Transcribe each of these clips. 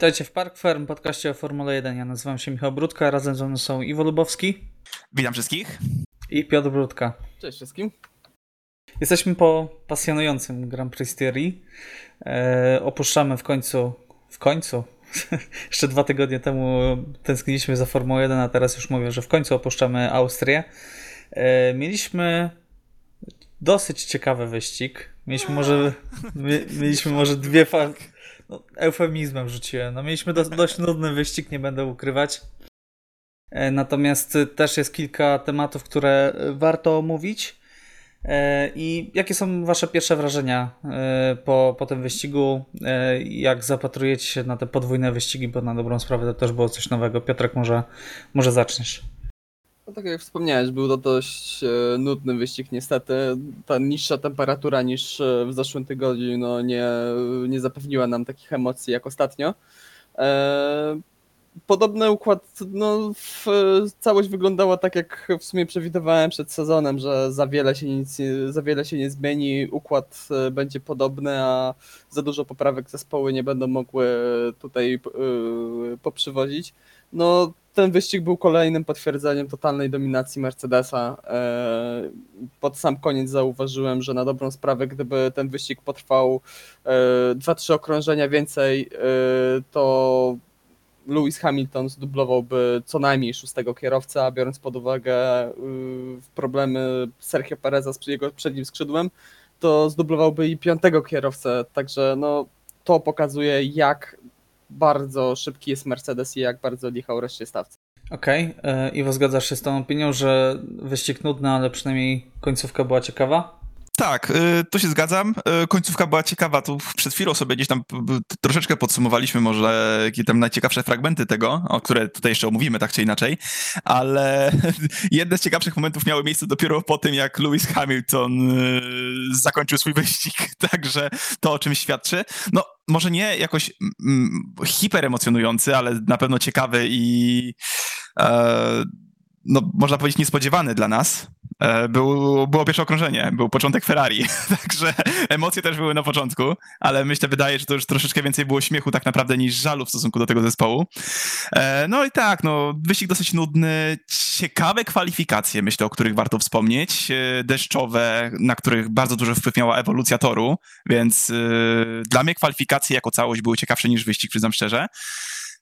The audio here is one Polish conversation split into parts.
Witajcie w Park Firm, podcaście o Formule 1. Ja nazywam się Michał Brudka, razem ze mną są Iwo Lubowski. Witam wszystkich. I Piotr Brudka. Cześć wszystkim. Jesteśmy po pasjonującym Grand Prix Theory. E, opuszczamy w końcu, w końcu, jeszcze dwa tygodnie temu tęskniliśmy za Formułą 1, a teraz już mówię, że w końcu opuszczamy Austrię. E, mieliśmy dosyć ciekawy wyścig. Mieliśmy może, mieliśmy może dwie, fa- no, eufemizmem rzuciłem. No, mieliśmy do, dość nudny wyścig, nie będę ukrywać. E, natomiast też jest kilka tematów, które warto omówić. E, I jakie są Wasze pierwsze wrażenia e, po, po tym wyścigu? Jak zapatrujecie się na te podwójne wyścigi, bo na dobrą sprawę to też było coś nowego. Piotrek, może, może zaczniesz. No tak jak wspomniałeś, był to dość e, nudny wyścig niestety. Ta niższa temperatura niż e, w zeszłym tygodniu no, nie, nie zapewniła nam takich emocji jak ostatnio. E, podobny układ, no, w, całość wyglądała tak jak w sumie przewidywałem przed sezonem, że za wiele się nic, za wiele się nie zmieni, układ będzie podobny, a za dużo poprawek zespoły nie będą mogły tutaj e, poprzywozić. No ten wyścig był kolejnym potwierdzeniem totalnej dominacji Mercedesa. E, pod sam koniec zauważyłem, że na dobrą sprawę, gdyby ten wyścig potrwał 2-3 e, okrążenia więcej, e, to Lewis Hamilton zdublowałby co najmniej szóstego kierowcę, biorąc pod uwagę problemy Sergio Pereza z jego przednim skrzydłem, to zdublowałby i piątego kierowcę. Także no, to pokazuje, jak bardzo szybki jest Mercedes i jak bardzo lichał reszcie stawcy. Okej, okay. E, Iwo, zgadzasz się z tą opinią, że wyścig nudny, ale przynajmniej końcówka była ciekawa? Tak, y, to się zgadzam. Y, końcówka była ciekawa. Tu przed chwilą sobie gdzieś tam troszeczkę podsumowaliśmy może jakie tam najciekawsze fragmenty tego, o które tutaj jeszcze omówimy tak czy inaczej, ale jedne z ciekawszych momentów miały miejsce dopiero po tym, jak Lewis Hamilton y, zakończył swój wyścig, także to o czym świadczy. No, może nie jakoś hiperemocjonujący, ale na pewno ciekawy i e, no, można powiedzieć niespodziewany dla nas. E, był, było pierwsze okrążenie, był początek Ferrari, także emocje też były na początku, ale myślę, wydaje, że to już troszeczkę więcej było śmiechu tak naprawdę niż żalu w stosunku do tego zespołu. E, no i tak, no, wyścig dosyć nudny, ciekawe kwalifikacje, myślę, o których warto wspomnieć, e, deszczowe, na których bardzo duży wpływ miała ewolucja toru, więc dla mnie kwalifikacje jako całość były ciekawsze niż wyścig, przyznam szczerze.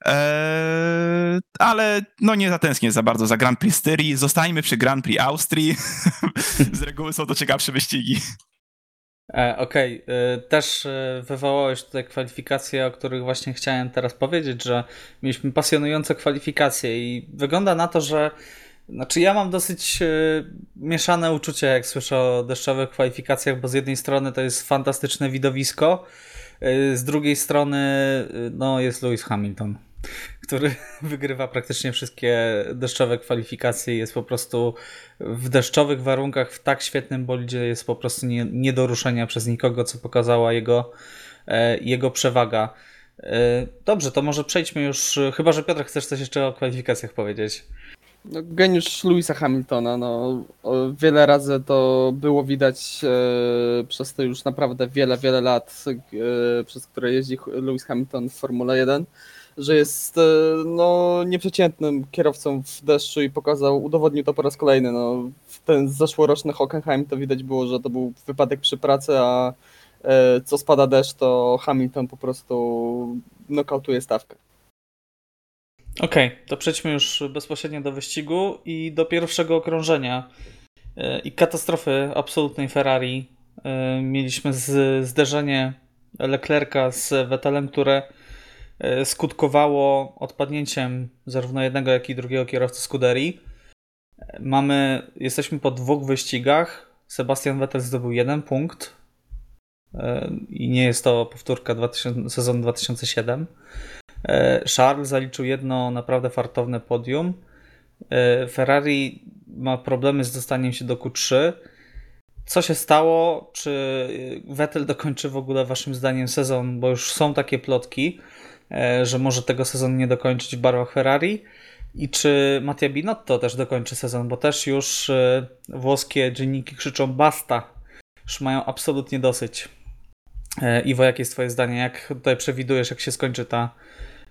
Eee, ale no nie zatęsknię za bardzo za Grand Prix Styrii. Zostańmy przy Grand Prix Austrii. Z reguły są to ciekawsze wyścigi. E, Okej, okay. E, też e, wywołałeś tutaj kwalifikacje, o których właśnie chciałem teraz powiedzieć, że mieliśmy pasjonujące kwalifikacje i wygląda na to, że znaczy ja mam dosyć mieszane uczucie, jak słyszę o deszczowych kwalifikacjach, bo z jednej strony to jest fantastyczne widowisko, z drugiej strony no, jest Lewis Hamilton który wygrywa praktycznie wszystkie deszczowe kwalifikacje jest po prostu w deszczowych warunkach w tak świetnym bolidzie jest po prostu nie, nie do ruszenia przez nikogo, co pokazała jego, e, jego przewaga. E, dobrze, to może przejdźmy już, chyba że Piotr chcesz coś jeszcze o kwalifikacjach powiedzieć. No, geniusz Louisa Hamiltona, no, wiele razy to było widać e, przez to już naprawdę wiele, wiele lat, e, przez które jeździ Lewis Hamilton w Formule 1 że jest e, no, nieprzeciętnym kierowcą w deszczu i pokazał, udowodnił to po raz kolejny. No, w ten zeszłoroczny Hockenheim to widać było, że to był wypadek przy pracy, a e, co spada deszcz, to Hamilton po prostu nokautuje stawkę. Okej, okay, to przejdźmy już bezpośrednio do wyścigu i do pierwszego okrążenia e, i katastrofy absolutnej Ferrari. Mieliśmy zderzenie Leclerca z Vettelem, które E, skutkowało odpadnięciem zarówno jednego, jak i drugiego kierowcy Scuderii. Mamy, jesteśmy po dwóch wyścigach. Sebastian Vettel zdobył jeden punkt e, i nie jest to powtórka 2000, sezonu 2007. E, Charles zaliczył jedno naprawdę fartowne podium. Ferrari ma problemy z dostaniem się do Q3. Co się stało? Czy Vettel dokończy w ogóle waszym zdaniem sezon? Bo już są takie plotki E, że może tego sezonu nie dokończyć w barwach Ferrari. I czy Mattia Binotto też dokończy sezon, bo też już e, włoskie dzienniki krzyczą basta. Już mają absolutnie dosyć. E, Iwo, jakie jest twoje zdanie? Jak tutaj przewidujesz, jak się skończy ta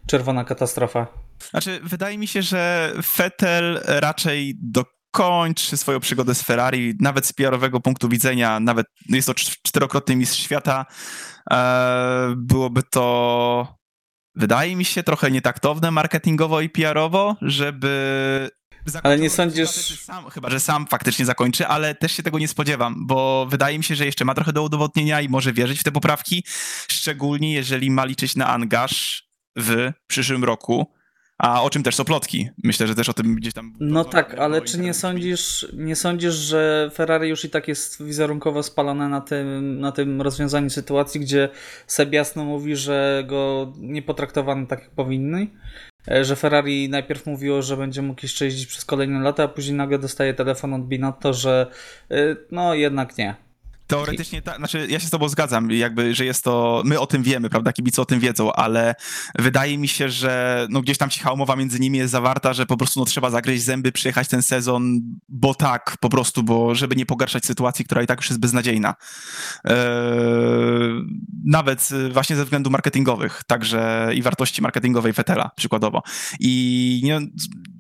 czerwona katastrofa. Znaczy, wydaje mi się, że Vettel raczej dokończy swoją przygodę z Ferrari, nawet z PR-owego punktu widzenia, nawet jest to czterokrotny mistrz świata. E, byłoby to, wydaje mi się, trochę nietaktowne marketingowo i PR-owo, żeby ale nie sądzisz... Sam, chyba, że sam faktycznie zakończy, ale też się tego nie spodziewam, bo wydaje mi się, że jeszcze ma trochę do udowodnienia i może wierzyć w te poprawki, szczególnie jeżeli ma liczyć na angaż w przyszłym roku, a o czym też są plotki. Myślę, że też o tym gdzieś tam... No tak, ale czy nie sądzisz, nie sądzisz, że Ferrari już i tak jest wizerunkowo spalone na tym, na tym rozwiązaniu sytuacji, gdzie Seb jasno mówi, że go nie potraktowano tak jak powinny? E, że Ferrari najpierw mówiło, że będzie mógł jeszcze jeździć przez kolejne lata, a później nagle dostaje telefon od Binotto, że e, no jednak nie. Teoretycznie tak, znaczy ja się z tobą zgadzam, jakby, że jest to, my o tym wiemy, prawda, kibice o tym wiedzą, ale wydaje mi się, że no gdzieś tam cicha umowa między nimi jest zawarta, że po prostu no trzeba zagryźć zęby, przyjechać ten sezon, bo tak, po prostu, bo żeby nie pogarszać sytuacji, która i tak już jest beznadziejna. Eee, nawet właśnie ze względów marketingowych, także i wartości marketingowej Fetela przykładowo. I nie,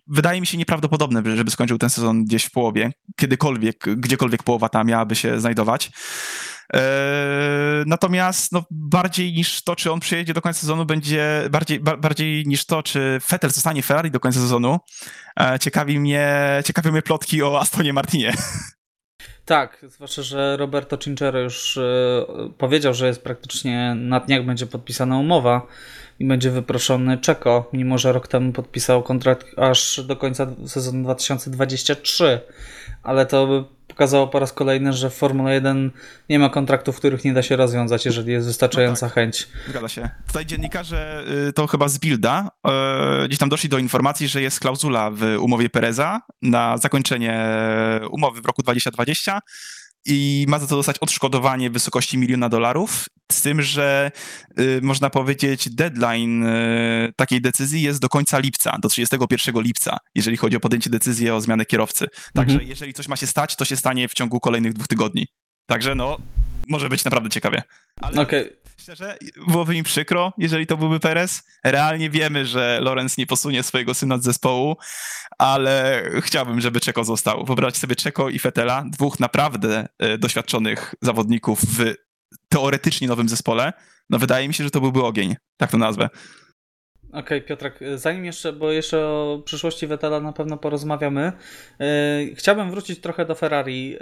wydaje mi się nieprawdopodobne, żeby skończył ten sezon gdzieś w połowie, kiedykolwiek, gdziekolwiek połowa ta miałaby się znajdować. Eee, natomiast no, bardziej niż to, czy on przyjedzie do końca sezonu, będzie bardziej, ba, bardziej niż to, czy Vettel zostanie Ferrari do końca sezonu, e, ciekawi mnie, ciekawi mnie plotki o Astonie Martinie. Tak, zwłaszcza, że Roberto Cincero już e, powiedział, że jest praktycznie na dniach będzie podpisana umowa i będzie wyproszony Czeko, mimo że rok temu podpisał kontrakt aż do końca sezonu 2023, ale to by pokazało po raz kolejny, że w Formule 1 nie ma kontraktów, których nie da się rozwiązać, jeżeli jest wystarczająca no tak. chęć. Zgadza się. Tutaj dziennikarze, y, to chyba z Bilda, y, gdzieś tam doszli do informacji, że jest klauzula w umowie Pereza na zakończenie umowy w roku 2020 i ma za to dostać odszkodowanie w wysokości miliona dolarów, z tym, że y, można powiedzieć deadline y, takiej decyzji jest do końca lipca, do 31 lipca, jeżeli chodzi o podjęcie decyzji o zmianę kierowcy. Także mhm. jeżeli coś ma się stać, to się stanie w ciągu kolejnych dwóch tygodni. Także no, może być naprawdę ciekawie. Ale okay. Szczerze, byłoby mi przykro, jeżeli to byłby Perez. Realnie wiemy, że Lorenz nie posunie swojego syna z zespołu, ale chciałbym, żeby Czeko został. Wyobraźcie sobie Czeko i Fetela, dwóch naprawdę e, doświadczonych zawodników w teoretycznie nowym zespole. No wydaje mi się, że to byłby ogień, tak to nazwę. Okej, okay, Piotrek, zanim jeszcze, bo jeszcze o przyszłości Vettela na pewno porozmawiamy, yy, chciałbym wrócić trochę do Ferrari. Yy,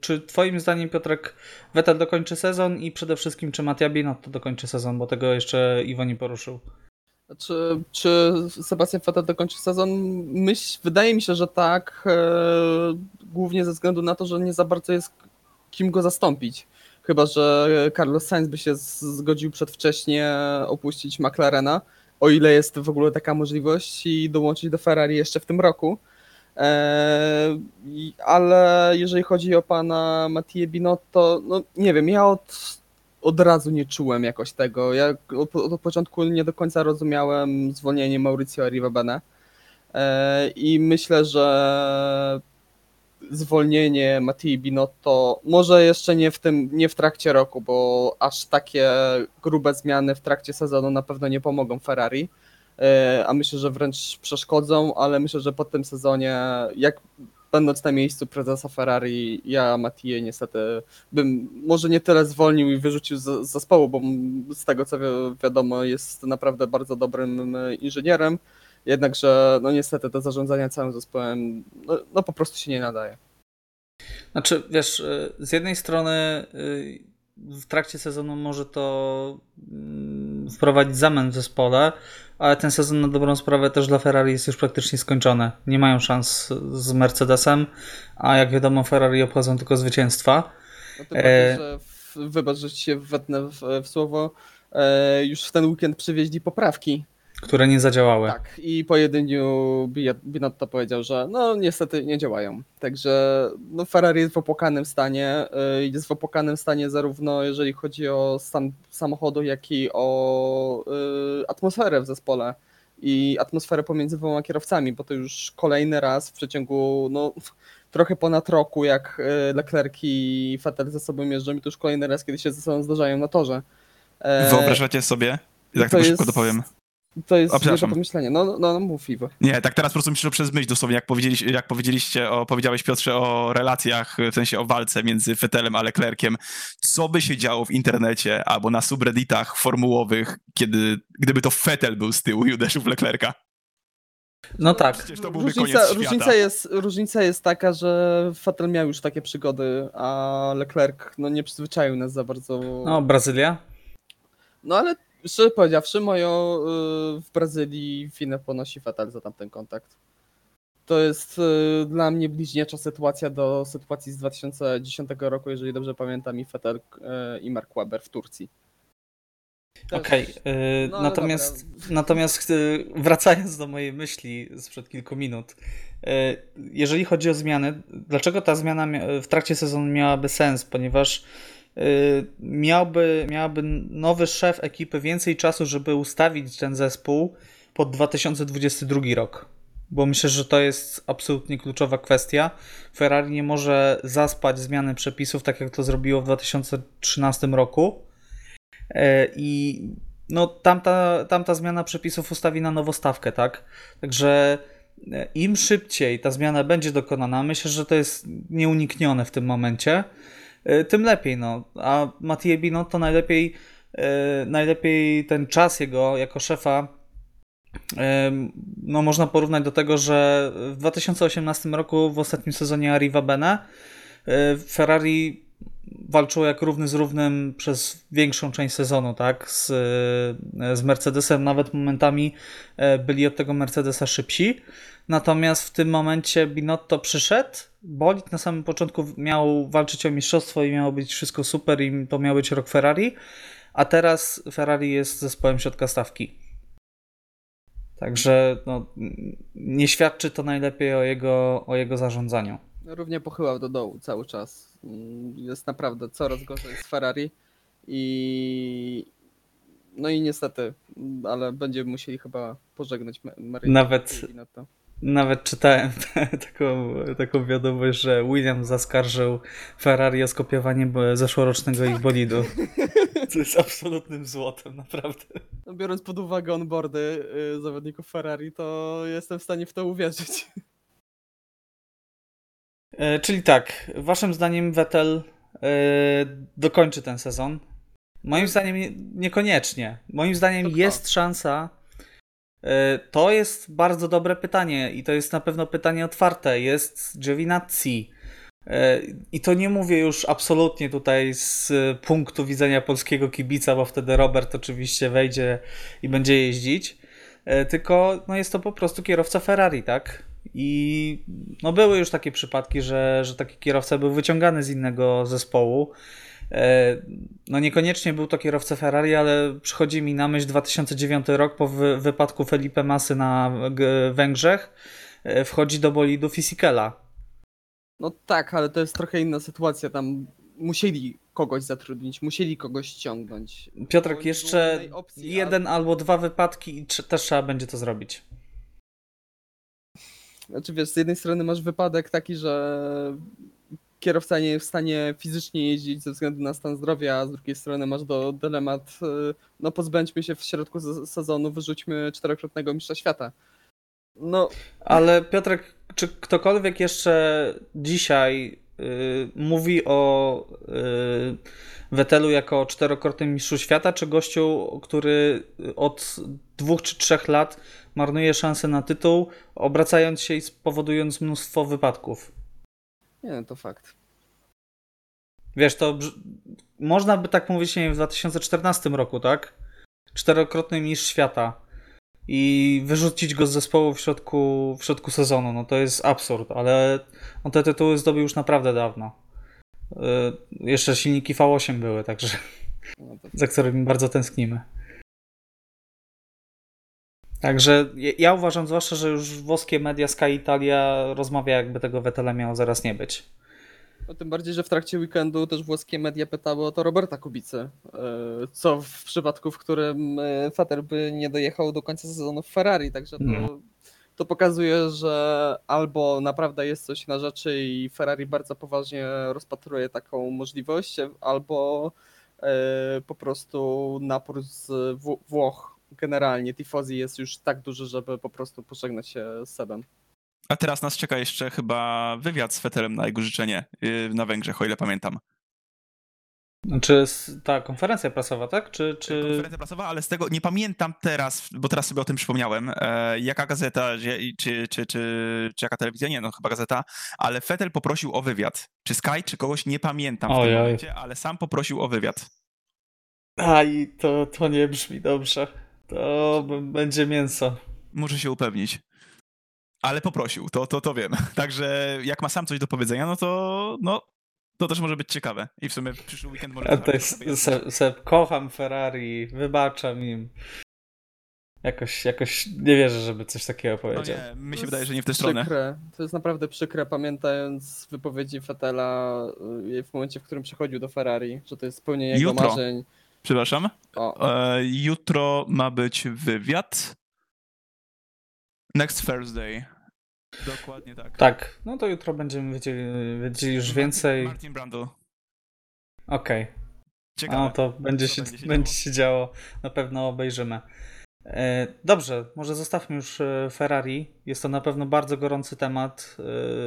czy twoim zdaniem, Piotrek, Vettel dokończy sezon i przede wszystkim czy Mattia Binotto dokończy sezon, bo tego jeszcze Iwo nie poruszył? Czy, czy Sebastian Vettel dokończy sezon? Myśl, wydaje mi się, że tak, yy, głównie ze względu na to, że nie za bardzo jest kim go zastąpić. Chyba, że Carlos Sainz by się zgodził przedwcześnie opuścić McLarena o ile jest w ogóle taka możliwość i dołączyć do Ferrari jeszcze w tym roku. E, ale jeżeli chodzi o pana Mattie Binotto, no nie wiem, ja od, od razu nie czułem jakoś tego. Ja od, od początku nie do końca rozumiałem zwolnienie Mauricio Arrivabene e, i myślę, że zwolnienie Mattii Binotto, może jeszcze nie w tym, nie w trakcie roku, bo aż takie grube zmiany w trakcie sezonu na pewno nie pomogą Ferrari, e, a myślę, że wręcz przeszkodzą, ale myślę, że po tym sezonie, jak będąc na miejscu prezesa Ferrari, ja Matije niestety bym może nie tyle zwolnił i wyrzucił z zespołu, bo z tego co wiadomo jest naprawdę bardzo dobrym inżynierem, Jednakże, no niestety, to zarządzanie całym zespołem, no, no po prostu się nie nadaje. Znaczy, wiesz, y, z jednej strony y, w trakcie sezonu może to mm, wprowadzić zamęt w zespole, ale ten sezon na dobrą sprawę też dla Ferrari jest już praktycznie skończony. Nie mają szans z Mercedesem, a jak wiadomo Ferrari obchodzą tylko zwycięstwa. No e... że w, wybacz, że ci się wetnę w, w słowo, e, już w ten weekend przywieźli poprawki które nie zadziałały. Tak, i po jedyniu Binotto powiedział, że no niestety nie działają. Także no, Ferrari jest w opłakanym stanie. Y, jest w opłakanym stanie zarówno jeżeli chodzi o stan samochodu, jak i o y, atmosferę w zespole i atmosferę pomiędzy dwoma kierowcami, bo to już kolejny raz w przeciągu no, trochę ponad roku, jak y, Leclerc i Vettel ze sobą jeżdżą i to już kolejny raz, kiedy się ze sobą zdarzają na torze. E, Wyobrażacie sobie, jak to szybko dopowiem, To jest O, nie do przepraszam. pomyślenia. No, no, no mów Iwo. Nie, tak teraz po prostu się przez myśl dosłownie, jak, powiedzieliście, jak powiedzieliście, o, powiedziałeś Piotrze o relacjach, w sensie o walce między Fetelem a Leclerciem. Co by się działo w internecie albo na subredditach formułowych, kiedy, gdyby to Fetel był z tyłu i uderzył w Leclerca? No tak. Różnica, różnica, jest, różnica jest taka, że Vettel miał już takie przygody, a Leclerc no, nie przyzwyczaił nas za bardzo. No, Brazylia. No ale szczerze powiedziawszy, moją y, w Brazylii winę ponosi Vettel za tamten kontakt. To jest y, dla mnie bliźniacza sytuacja do sytuacji z 2010 roku, jeżeli dobrze pamiętam, i Vettel y, i Mark Webber w Turcji. Okej. y, no natomiast dobra. natomiast wracając do mojej myśli sprzed kilku minut. Jeżeli chodzi o zmiany, dlaczego ta zmiana mia- w trakcie sezonu miałaby sens? Ponieważ miałby, miałby nowy szef ekipy więcej czasu, żeby ustawić ten zespół pod 2022 rok. Bo myślę, że to jest absolutnie kluczowa kwestia. Ferrari nie może zaspać zmiany przepisów, tak jak to zrobiło w 2013 roku. E, I no, tamta, tamta zmiana przepisów ustawi na nowostawkę, tak? Także e, im szybciej ta zmiana będzie dokonana, myślę, że to jest nieuniknione w tym momencie, tym lepiej. No. A Mathieu Binot to najlepiej, e, najlepiej ten czas jego jako szefa e, no, można porównać do tego, że w 2018 roku w ostatnim sezonie Arriva Bene e, Ferrari walczyło jak równy z równym przez większą część sezonu, tak? Z, z Mercedesem, nawet momentami e, byli od tego Mercedesa szybsi. Natomiast w tym momencie Binotto przyszedł, bolid na samym początku miał walczyć o mistrzostwo i miało być wszystko super i to miał być rok Ferrari, a teraz Ferrari jest zespołem środka stawki. Także no, nie świadczy to najlepiej o jego, o jego zarządzaniu. Równie pochyłał do dołu cały czas. Jest naprawdę coraz gorzej z Ferrari i no i niestety, ale będziemy musieli chyba pożegnać Ma- Marię Nawet- Binotto. Nawet czytałem taką, taką wiadomość, że William zaskarżył Ferrari o skopiowanie bo- zeszłorocznego ich bolidu. Co jest absolutnym złotem, naprawdę. No, biorąc pod uwagę onboardy y, zawodników Ferrari, to jestem w stanie w to uwierzyć. E, czyli tak, waszym zdaniem Vettel e, dokończy ten sezon? Moim zdaniem nie- niekoniecznie. Moim zdaniem To jest szansa. E, To jest bardzo dobre pytanie i to jest na pewno pytanie otwarte. Jest Giovinazzi. E, I to nie mówię już absolutnie tutaj z punktu widzenia polskiego kibica, bo wtedy Robert oczywiście wejdzie i będzie jeździć. E, Tylko no jest to po prostu kierowca Ferrari, tak? I no były już takie przypadki, że, że taki kierowca był wyciągany z innego zespołu. E, No niekoniecznie był to kierowca Ferrari, ale przychodzi mi na myśl 2009 rok po wy- wypadku Felipe Masy na Węgrzech. E, Wchodzi do bolidu Fisikela. No tak, ale to jest trochę inna sytuacja. Tam musieli kogoś zatrudnić, musieli kogoś ściągnąć. Piotrek, jeszcze opcji, jeden albo dwa wypadki i też trzeba będzie to zrobić. Znaczy wiesz, z jednej strony masz wypadek taki, że kierowca nie jest w stanie fizycznie jeździć ze względu na stan zdrowia, a z drugiej strony masz do dylemat, y, no pozbędźmy się w środku sezonu, wyrzućmy czterokrotnego mistrza świata. No, Ale Piotrek, czy ktokolwiek jeszcze dzisiaj y, mówi o y, Wetelu jako czterokrotnym mistrzu świata, czy gościu, który od dwóch czy trzech lat marnuje szansę na tytuł, obracając się i spowodując mnóstwo wypadków? Nie no, to fakt. Wiesz, to można by tak mówić, nie wiem, w 2014 roku, tak? Czterokrotny mistrz świata i wyrzucić go z zespołu w środku, w środku sezonu. No to jest absurd, ale on te tytuły zdobył już naprawdę dawno. Yy, jeszcze silniki V8 były, także No, to za którymi bardzo tęsknimy. Także ja- uważam zwłaszcza, że już włoskie media Sky Italia rozmawia, jakby tego Vettela miało zaraz nie być. No, tym bardziej, że w trakcie weekendu też włoskie media pytały o to Roberta Kubicy. e, Co w przypadku, w którym e, Fetter by nie dojechał do końca sezonu w Ferrari. Także to, No. to pokazuje, że albo naprawdę jest coś na rzeczy i Ferrari bardzo poważnie rozpatruje taką możliwość, albo e, po prostu napór z Wł- Włoch generalnie tifozi jest już tak duży, żeby po prostu pożegnać się z Sebem. A teraz nas czeka jeszcze chyba wywiad z Fetelem na jego życzenie yy, na Węgrzech, o ile pamiętam. Czy ta konferencja prasowa, tak? Czy, czy... Konferencja prasowa, ale z tego nie pamiętam teraz, bo teraz sobie o tym przypomniałem, e, jaka gazeta, czy, czy, czy, czy jaka telewizja, nie no chyba gazeta, ale Fetel poprosił o wywiad. Czy Sky, czy kogoś, nie pamiętam w tym momencie, ale sam poprosił o wywiad. A i to, to nie brzmi dobrze. To będzie mięso. Muszę się upewnić. Ale poprosił, to, to, to wiem. Także jak ma sam coś do powiedzenia, no to no, to też może być ciekawe. I w sumie przyszły weekend może... A to jest, se, se, kocham Ferrari, wybaczam im. Jakoś, jakoś nie wierzę, żeby coś takiego powiedział. No nie, mi się wydaje, że nie w tę stronę. Przykre. To jest naprawdę przykre, pamiętając wypowiedzi Fetela y, w momencie, w którym przechodził do Ferrari, że to jest spełnienie jego Jutro. marzeń. Przepraszam. E, jutro ma być wywiad. Next Thursday. Dokładnie tak. Tak, no to jutro będziemy wiedzieli, wiedzieli już więcej. Martin Brundle. Okej. Okay. Ciekawe. No to będzie się, będzie się, będzie się działo. Na pewno obejrzymy. E, dobrze, może zostawmy już e, Ferrari. Jest to na pewno bardzo gorący temat,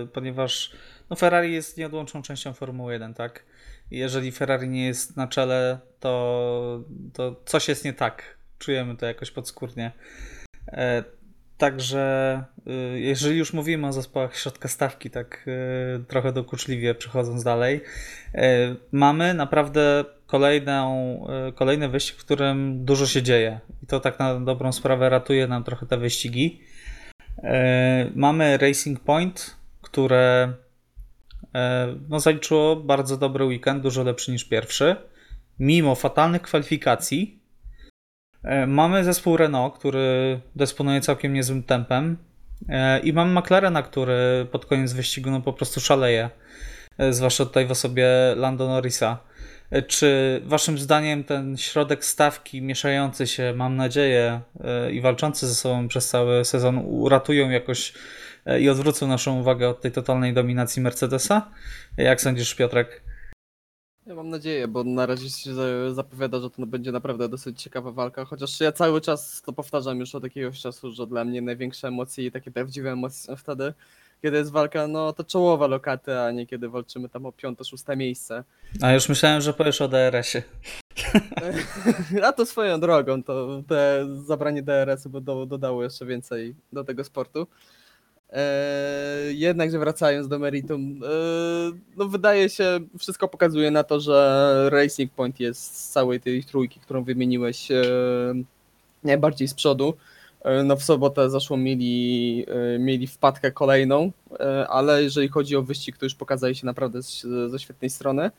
e, ponieważ no Ferrari jest nieodłączną częścią Formuły 1, tak? Jeżeli Ferrari nie jest na czele, to, to coś jest nie tak. Czujemy to jakoś podskórnie. Także jeżeli już mówimy o zespołach środka stawki, tak trochę dokuczliwie przechodząc dalej, mamy naprawdę kolejną, e, kolejny wyścig, w którym dużo się dzieje. I to tak na dobrą sprawę ratuje nam trochę te wyścigi. E, mamy Racing Point, które e, no, zaliczyło bardzo dobry weekend, dużo lepszy niż pierwszy. Mimo fatalnych kwalifikacji, mamy zespół Renault, który dysponuje całkiem niezłym tempem. I mamy McLarena, który pod koniec wyścigu no, po prostu szaleje. Zwłaszcza tutaj w osobie Lando Norrisa. Czy waszym zdaniem ten środek stawki mieszający się, mam nadzieję, e, i walczący ze sobą przez cały sezon uratują jakoś e, i odwrócą naszą uwagę od tej totalnej dominacji Mercedesa? Jak sądzisz, Piotrek? Ja mam nadzieję, bo na razie się zapowiada, że to będzie naprawdę dosyć ciekawa walka, chociaż ja cały czas to powtarzam już od jakiegoś czasu, że dla mnie największe emocje i takie prawdziwe emocje są wtedy, kiedy jest walka, no to czołowa lokaty, a nie kiedy walczymy tam o piąte, szóste miejsce. A już myślałem, że powiesz o DRS-ie. a to swoją drogą, to te zabranie DRS-u by do, dodało jeszcze więcej do tego sportu. Eee, jednakże wracając do meritum, eee, no wydaje się, wszystko pokazuje na to, że Racing Point jest z całej tej trójki, którą wymieniłeś, eee, najbardziej z przodu. E, no w sobotę zaszło mieli, e, mieli wpadkę kolejną, e, ale jeżeli chodzi o wyścig, to już pokazali się naprawdę ze świetnej strony.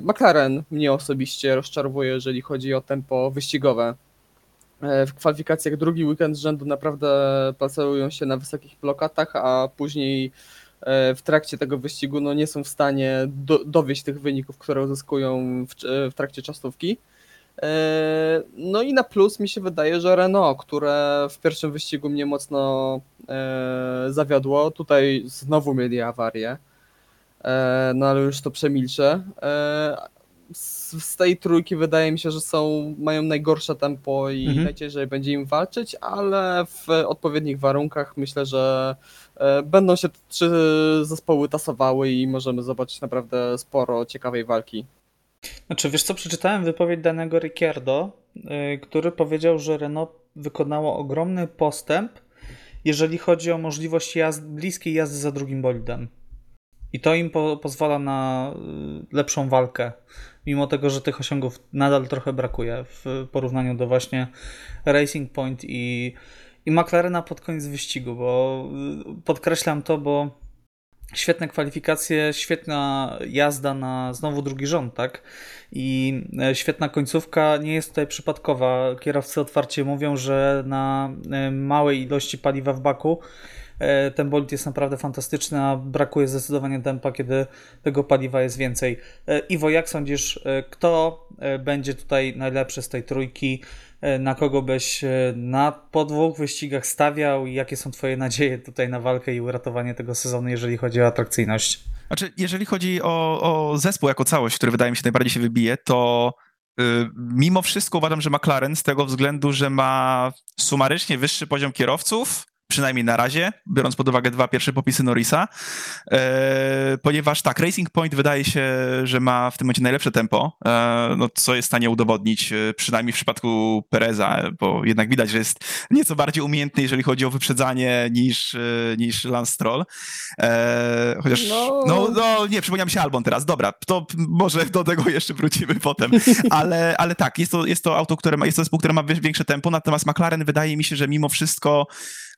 McLaren mnie osobiście rozczarowuje, jeżeli chodzi o tempo wyścigowe. W kwalifikacjach drugi weekend z rzędu naprawdę placują się na wysokich blokatach, a później w trakcie tego wyścigu no, nie są w stanie do, dowieść tych wyników, które uzyskują w, w trakcie czasówki. E, no i na plus mi się wydaje, że Renault, które w pierwszym wyścigu mnie mocno e, zawiodło, tutaj znowu mieli awarię, e, no ale już to przemilczę. Z tej trójki wydaje mi się, że są, mają najgorsze tempo i mhm. najciężej będzie im walczyć, ale w odpowiednich warunkach myślę, że będą się trzy zespoły tasowały i możemy zobaczyć naprawdę sporo ciekawej walki. Znaczy, wiesz co, przeczytałem wypowiedź danego Ricciardo, yy, który powiedział, że Renault wykonało ogromny postęp, jeżeli chodzi o możliwość jazd, bliskiej jazdy za drugim bolidem. I to im po, pozwala na y, lepszą walkę, mimo tego, że tych osiągów nadal trochę brakuje w porównaniu do właśnie Racing Point i, i McLarena pod koniec wyścigu, bo y, podkreślam to, bo Świetne kwalifikacje, świetna jazda na znowu drugi rząd, tak? I e, świetna końcówka nie jest tutaj przypadkowa. Kierowcy otwarcie mówią, że na e, małej ilości paliwa w baku ten bolid jest naprawdę fantastyczny, a brakuje zdecydowanie tempa, kiedy tego paliwa jest więcej. Iwo, jak sądzisz, kto będzie tutaj najlepszy z tej trójki? E, na kogo byś e, na po dwóch wyścigach stawiał i jakie są twoje nadzieje tutaj na walkę i uratowanie tego sezonu, jeżeli chodzi o atrakcyjność? Znaczy, jeżeli chodzi o, o zespół jako całość, który wydaje mi się najbardziej się wybije, to y, mimo wszystko uważam, że McLaren z tego względu, że ma sumarycznie wyższy poziom kierowców, przynajmniej na razie, biorąc pod uwagę dwa pierwsze popisy Norrisa, e, ponieważ tak, Racing Point wydaje się, że ma w tym momencie najlepsze tempo, e, no, co jest w stanie udowodnić, e, przynajmniej w przypadku Pereza, bo jednak widać, że jest nieco bardziej umiejętny, jeżeli chodzi o wyprzedzanie niż, niż Lance Stroll. Chociaż, no... No. no, nie, przypomniał mi się Albon teraz, dobra, to może do tego jeszcze wrócimy potem, ale, ale tak, jest to, jest to auto, które ma, jest to zespół, które ma większe tempo, natomiast McLaren wydaje mi się, że mimo wszystko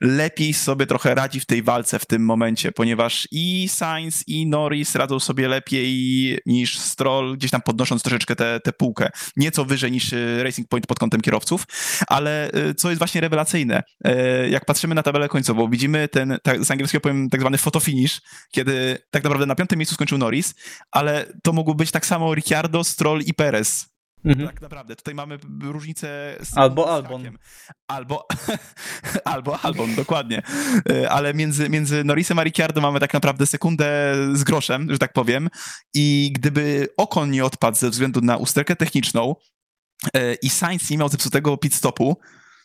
lepiej sobie trochę radzi w tej walce w tym momencie, ponieważ i Sainz, i Norris radzą sobie lepiej niż Stroll, gdzieś tam podnosząc troszeczkę tę półkę. Nieco wyżej niż y, Racing Point pod kątem kierowców, ale y, co jest właśnie rewelacyjne, y, jak patrzymy na tabelę końcową, widzimy ten, tak, z angielskiego powiem tak zwany fotofinish, kiedy tak naprawdę na piątym miejscu skończył Norris, ale to mógł być tak samo Ricciardo, Stroll i Perez. Mhm. Tak naprawdę, tutaj mamy różnicę z Albo z Albon. hakiem. Albo, albo Albon, dokładnie. Y, Ale między, między Norrisem a Ricciardo mamy tak naprawdę sekundę z groszem, że tak powiem. I gdyby Okon nie odpadł ze względu na usterkę techniczną y, i Sainz nie miał zepsutego pit stopu,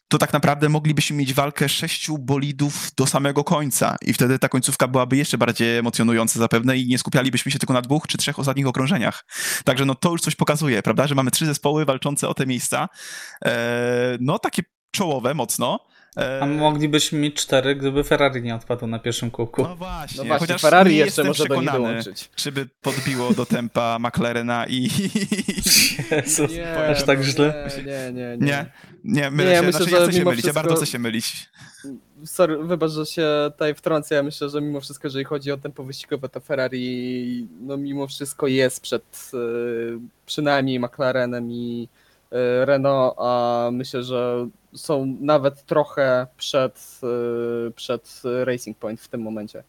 to tak naprawdę moglibyśmy mieć walkę sześciu bolidów do samego końca i wtedy ta końcówka byłaby jeszcze bardziej emocjonująca zapewne i nie skupialibyśmy się tylko na dwóch czy trzech ostatnich okrążeniach. Także no to już coś pokazuje, prawda, że mamy trzy zespoły walczące o te miejsca, e, no takie czołowe mocno. E, A moglibyśmy mieć cztery, gdyby Ferrari nie odpadł na pierwszym kółku. no właśnie, No właśnie, chociaż Ferrari nie jeszcze może do nich dołączyć. czy by podbiło do tempa McLarena i... Jezus, Nie, aż tak no źle? Nie, nie, nie. Nie, nie, mylę Nie, się, myślę, znaczy, że ja chcę się mylić, ja wszystko- bardzo chcę się mylić. Sorry, wybacz, że się tutaj wtrącę. Ja myślę, że mimo wszystko, jeżeli chodzi o tempo wyścigowe, to Ferrari no mimo wszystko jest przed e, przynajmniej McLarenem i e, Renault, a myślę, że są nawet trochę przed, e, przed Racing Point w tym momencie.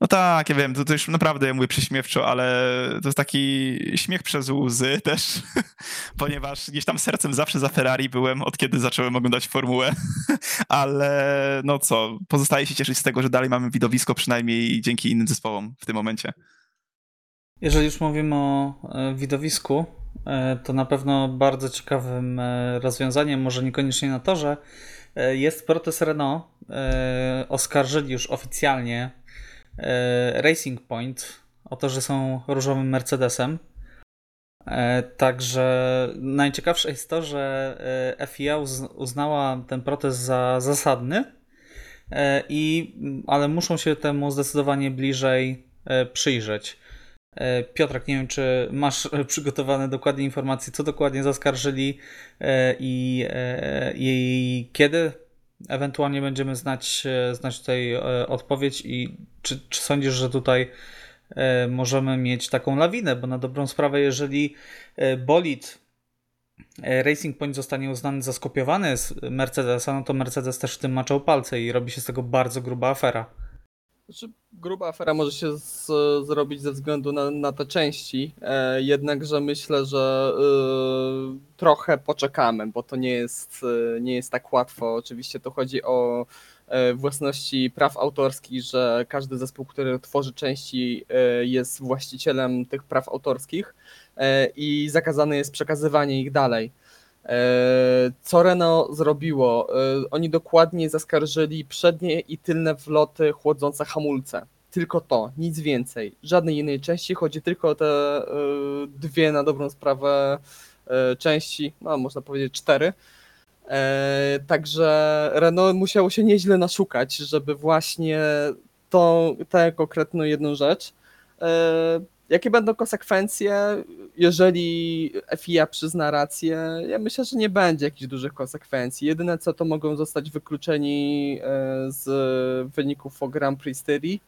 No tak, ja wiem, to, to już naprawdę ja mówię prześmiewczo, ale to jest taki śmiech przez łzy też, ponieważ gdzieś tam sercem zawsze za Ferrari byłem, od kiedy zacząłem oglądać formułę, ale no co, pozostaje się cieszyć z tego, że dalej mamy widowisko przynajmniej dzięki innym zespołom w tym momencie. Jeżeli już mówimy o e, widowisku, to na pewno bardzo ciekawym e, rozwiązaniem, może niekoniecznie na torze, e, jest protest Renault. E, Oskarżyli już oficjalnie e, Racing Point o to, że są różowym Mercedesem. E, Także najciekawsze jest to, że e, FIA uz- uznała ten protest za zasadny, e, i, ale muszą się temu zdecydowanie bliżej e, przyjrzeć. E, Piotrek, nie wiem, czy masz e, przygotowane dokładnie informacje, co dokładnie zaskarżyli e, i, i kiedy ewentualnie będziemy znać, znać tutaj odpowiedź i czy, czy sądzisz, że tutaj możemy mieć taką lawinę, bo na dobrą sprawę, jeżeli bolid Racing Point zostanie uznany za skopiowany z Mercedesa, no to Mercedes też w tym maczał palce i robi się z tego bardzo gruba afera. Znaczy, gruba afera może się z, zrobić ze względu na, na te części, e, jednakże myślę, że e, trochę poczekamy, bo to nie jest, e, nie jest tak łatwo. Oczywiście to chodzi o e, własności praw autorskich, że każdy zespół, który tworzy części, e, jest właścicielem tych praw autorskich e, i zakazane jest przekazywanie ich dalej. E, Co Renault zrobiło? E, Oni dokładnie zaskarżyli przednie i tylne wloty chłodzące hamulce. Tylko to, nic więcej. Żadnej innej części, chodzi tylko o te e, dwie na dobrą sprawę części, no można powiedzieć cztery. Także Renault musiało się nieźle naszukać, żeby właśnie tą, tę konkretną jedną rzecz. Jakie będą konsekwencje, jeżeli FIA przyzna rację? Ja myślę, że nie będzie jakichś dużych konsekwencji. Jedyne co to mogą zostać wykluczeni e, z wyników o Grand Prix Styrii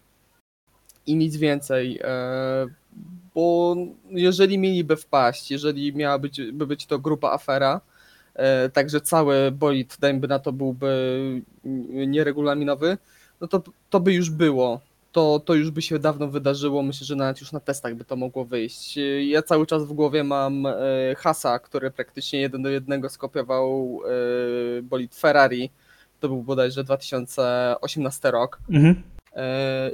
i nic więcej. e, Bo jeżeli mieliby wpaść, jeżeli miała być, by być to grupa afera, e, także cały bolid, dajmy na to, byłby nieregulaminowy, no to, to by już było to, to już by się dawno wydarzyło. Myślę, że nawet już na testach by to mogło wyjść. Ja cały czas w głowie mam e, Hasa, który praktycznie jeden do jednego skopiował e, bolid Ferrari. To był bodajże 2018 rok. Mhm.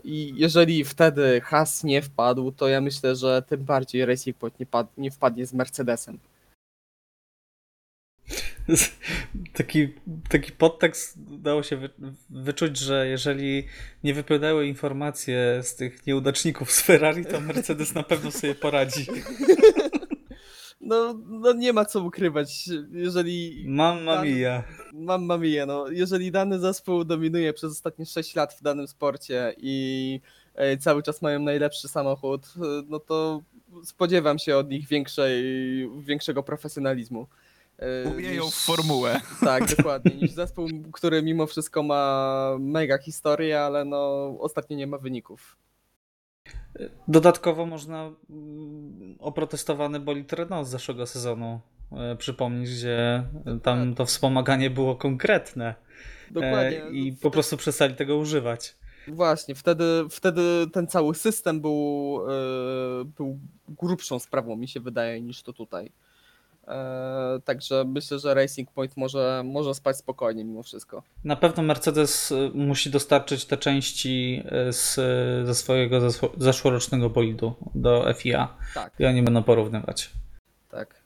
I jeżeli wtedy Has nie wpadł, to ja myślę, że tym bardziej Racing Point nie, pad, nie wpadnie z Mercedesem. taki, taki podtekst dało się wy, wyczuć, że jeżeli nie wypłynęły informacje z tych nieudaczników z Ferrari, to Mercedes na pewno sobie poradzi. No, no nie ma co ukrywać, jeżeli... Mamma mia. Mamma mia, no. Jeżeli dany zespół dominuje przez ostatnie 6 lat w danym sporcie i e, cały czas mają najlepszy samochód, e, no to spodziewam się od nich większej, większego profesjonalizmu. Umieją niż, formułę. Tak, dokładnie. Niż zespół, który mimo wszystko ma mega historię, ale no ostatnio nie ma wyników. Dodatkowo można mm, oprotestowany bolid Renault z zeszłego sezonu e, przypomnieć, gdzie tam to wspomaganie było konkretne. Dokładnie. E, I po prostu przestali tego używać. Właśnie, wtedy, wtedy ten cały system był, e, był grubszą sprawą, mi się wydaje, niż to tutaj. E, także myślę, że Racing Point może, może spać spokojnie mimo wszystko. Na pewno Mercedes e, musi dostarczyć te części z, ze swojego zeszłorocznego bolidu do FIA. Tak. I oni będą porównywać. Tak.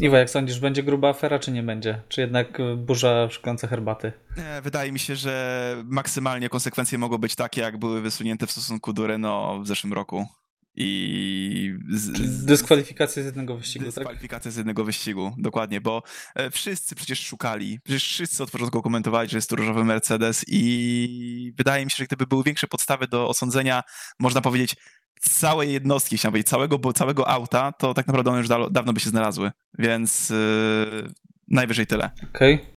Iwa, jak sądzisz, będzie gruba afera, czy nie będzie? Czy jednak burza w szklance herbaty? Nie, wydaje mi się, że maksymalnie konsekwencje mogą być takie, jak były wysunięte w stosunku do Renault w zeszłym roku. I. Z, dyskwalifikację z jednego wyścigu. Tak? Dyskwalifikację tak? z jednego wyścigu, dokładnie, bo e, wszyscy przecież szukali, przecież wszyscy od początku komentowali, że jest to różowy Mercedes, i wydaje mi się, że gdyby były większe podstawy do osądzenia, można powiedzieć, całej jednostki, chciałem powiedzieć, całego, bo całego auta, to tak naprawdę one już da, dawno by się znalazły, więc yy, najwyżej tyle. Okej. Okay.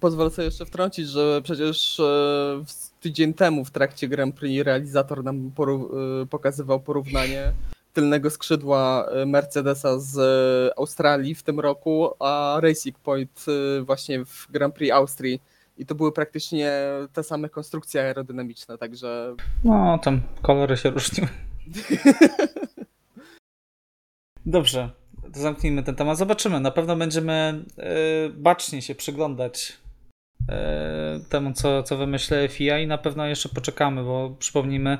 Pozwolę sobie jeszcze wtrącić, że przecież e, tydzień temu w trakcie Grand Prix realizator nam e, pokazywał porównanie tylnego skrzydła e, Mercedesa z Australii w tym roku, a Racing Point właśnie w Grand Prix Austrii. I to były praktycznie te same konstrukcje aerodynamiczne, także. No, tam kolory się różniły. Dobrze, zamknijmy ten temat. Zobaczymy. Na pewno będziemy yy, bacznie się przyglądać yy, temu, co, co wymyślę FIA i na pewno jeszcze poczekamy, bo przypomnijmy,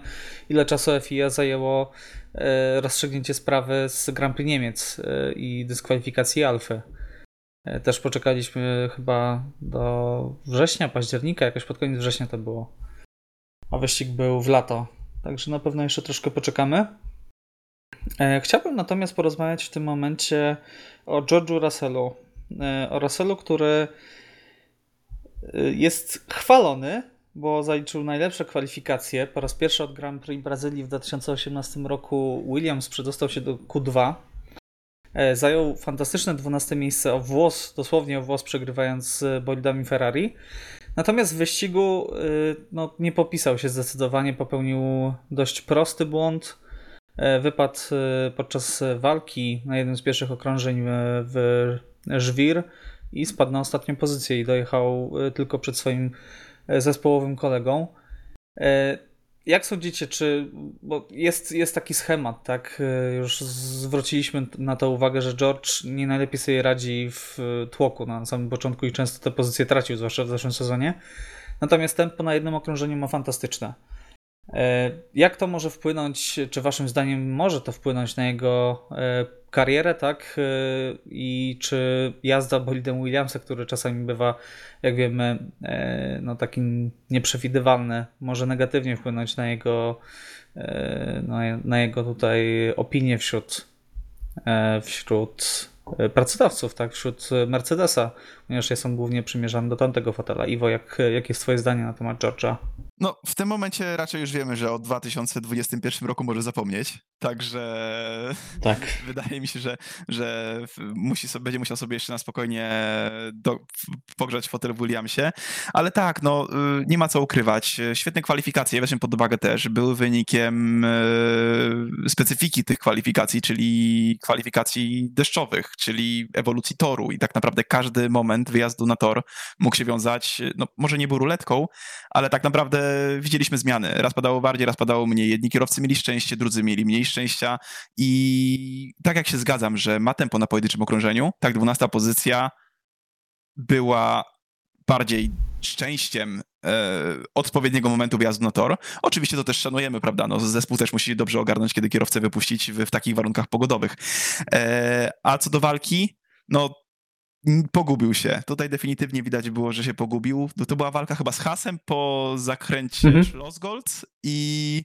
ile czasu FIA zajęło yy, rozstrzygnięcie sprawy z Grand Prix Niemiec i dyskwalifikacji Alfy. Też poczekaliśmy chyba do września, października, jakoś pod koniec września to było. A wyścig był w lato Także na pewno jeszcze troszkę poczekamy. E, chciałbym natomiast porozmawiać w tym momencie o George'u Russellu. E, o Russellu, który e, jest chwalony, bo zaliczył najlepsze kwalifikacje. Po raz pierwszy od Grand Prix Brazylii w 2018 roku Williams przedostał się do Q2. Zajął fantastyczne 12 miejsce o włos, dosłownie o włos, przegrywając z bolidami Ferrari. Natomiast w wyścigu no, nie popisał się zdecydowanie, popełnił dość prosty błąd. E, wypadł y, podczas walki na jednym z pierwszych okrążeń w żwir i spadł na ostatnią pozycję i dojechał tylko przed swoim e, zespołowym kolegą. E, jak sądzicie, czy. Bo jest, jest taki schemat, tak? Już zwróciliśmy na to uwagę, że George nie najlepiej sobie radzi w tłoku na samym początku i często te pozycje tracił, zwłaszcza w zeszłym sezonie. Natomiast tempo na jednym okrążeniu ma fantastyczne. E, jak to może wpłynąć, czy waszym zdaniem może to wpłynąć na jego e, karierę, tak? E, I czy jazda bolidem Williamsa, który czasami bywa, jak wiemy, no takim nieprzewidywalny, może negatywnie wpłynąć na jego, na jego tutaj opinię wśród, wśród pracodawców, tak? Wśród Mercedesa, ponieważ jest on głównie przymierzany do tamtego fotela. Iwo, jak, jakie jest twoje zdanie na temat George'a? No, w tym momencie raczej już wiemy, że o 2021 roku może zapomnieć, także tak. wydaje mi się, że, że musi sobie, będzie musiał sobie jeszcze na spokojnie do, pogrzać fotel w Williamsie, ale tak, no, y, nie ma co ukrywać. Świetne kwalifikacje, weźmy pod uwagę też, były wynikiem y, specyfiki tych kwalifikacji, czyli kwalifikacji deszczowych, czyli ewolucji toru i tak naprawdę każdy moment wyjazdu na tor mógł się wiązać, no, może nie był ruletką, ale tak naprawdę widzieliśmy zmiany. Raz padało bardziej, raz padało mniej. Jedni kierowcy mieli szczęście, drudzy mieli mniej szczęścia i tak jak się zgadzam, że ma tempo na pojedynczym okrążeniu, tak dwunasta pozycja była bardziej szczęściem e, odpowiedniego momentu wjazdu na tor. Oczywiście to też szanujemy, prawda? No, zespół też musi dobrze ogarnąć, kiedy kierowcę wypuścić w, w takich warunkach pogodowych. E, a co do walki, no pogubił się. Tutaj definitywnie widać było, że się pogubił. To była walka chyba z Hasem po zakręcie mhm. Schlossgold i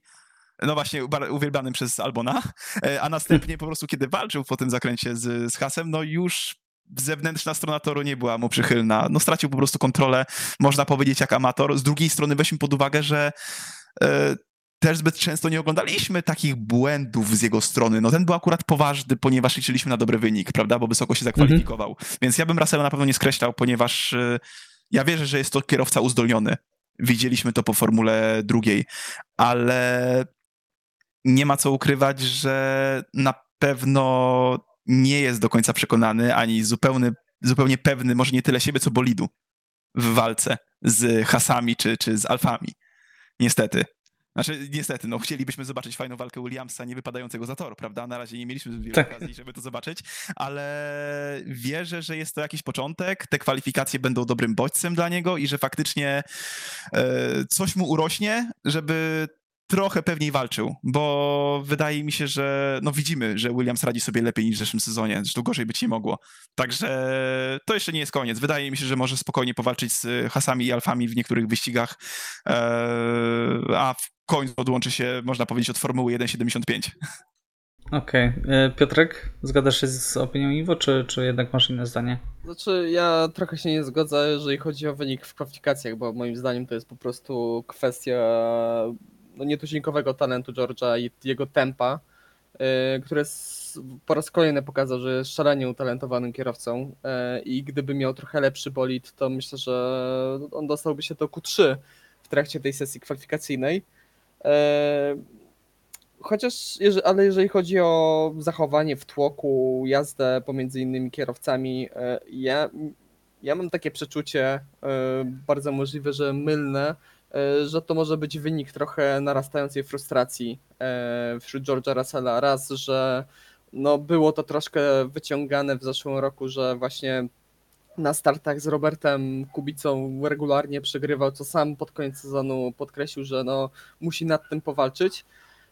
no właśnie, uwielbianym przez Albona, e, a następnie po prostu, kiedy walczył po tym zakręcie z, z Hasem, no już zewnętrzna strona toru nie była mu przychylna. No stracił po prostu kontrolę, można powiedzieć, jak amator. Z drugiej strony weźmy pod uwagę, że e, też zbyt często nie oglądaliśmy takich błędów z jego strony. No ten był akurat poważny, ponieważ liczyliśmy na dobry wynik, prawda, bo wysoko się zakwalifikował. Mhm. Więc ja bym Russella na pewno nie skreślał, ponieważ e, ja wierzę, że jest to kierowca uzdolniony. Widzieliśmy to po formule drugiej, ale nie ma co ukrywać, że na pewno nie jest do końca przekonany, ani zupełnie, zupełnie pewny, może nie tyle siebie, co bolidu w walce z hasami czy, czy z alfami. Niestety. Znaczy, niestety, no chcielibyśmy zobaczyć fajną walkę Williamsa nie wypadającego za tor, prawda? Na razie nie mieliśmy tak. okazji, żeby to zobaczyć, ale wierzę, że jest to jakiś początek, te kwalifikacje będą dobrym bodźcem dla niego i że faktycznie e, coś mu urośnie, żeby trochę pewniej walczył, bo wydaje mi się, że no widzimy, że Williams radzi sobie lepiej niż w zeszłym sezonie, zresztą gorzej być nie mogło. Także to jeszcze nie jest koniec. Wydaje mi się, że może spokojnie powalczyć z hasami i alfami w niektórych wyścigach, eee, a w końcu odłączy się, można powiedzieć, od Formuły 1.75. Okej. Okay. E, Piotrek, zgadzasz się z opinią Iwo, czy, czy jednak masz inne zdanie? Znaczy, ja trochę się nie zgodzę, jeżeli chodzi o wynik w kwalifikacjach, bo moim zdaniem to jest po prostu kwestia no, nietuzinkowego talentu George'a i jego tempa, yy, które po raz kolejny pokazał, że jest szalenie utalentowanym kierowcą yy, i gdyby miał trochę lepszy bolid, to myślę, że on dostałby się do Q3 w trakcie tej sesji kwalifikacyjnej. Yy, chociaż, ale jeżeli chodzi o zachowanie w tłoku, jazdę pomiędzy innymi kierowcami, ja, ja mam takie przeczucie, bardzo możliwe, że mylne, E, że to może być wynik trochę narastającej frustracji e, wśród George'a Russella. Raz, że no było to troszkę wyciągane w zeszłym roku, że właśnie na startach z Robertem Kubicą regularnie przegrywał, co sam pod koniec sezonu podkreślił, że no musi nad tym powalczyć.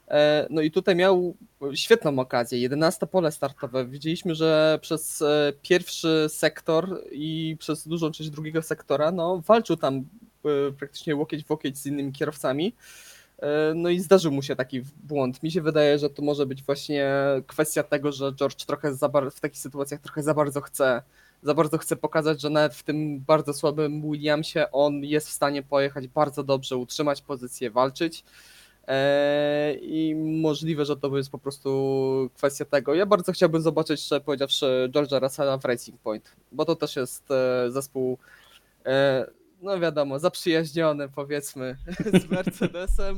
E, no i tutaj miał świetną okazję, 11 pole startowe. Widzieliśmy, że przez pierwszy sektor i przez dużą część drugiego sektora no, walczył tam E, praktycznie łokieć w łokieć z innymi kierowcami. E, no i zdarzył mu się taki błąd. Mi się wydaje, że to może być właśnie kwestia tego, że George trochę w takich sytuacjach trochę za bardzo chce, za bardzo chce pokazać, że nawet w tym bardzo słabym Williamsie on jest w stanie pojechać bardzo dobrze, utrzymać pozycję, walczyć. E, I możliwe, że to jest po prostu kwestia tego. Ja bardzo chciałbym zobaczyć, że powiedziawszy, George'a Russella w Racing Point, bo to też jest zespół no wiadomo, zaprzyjaźniony powiedzmy z Mercedesem.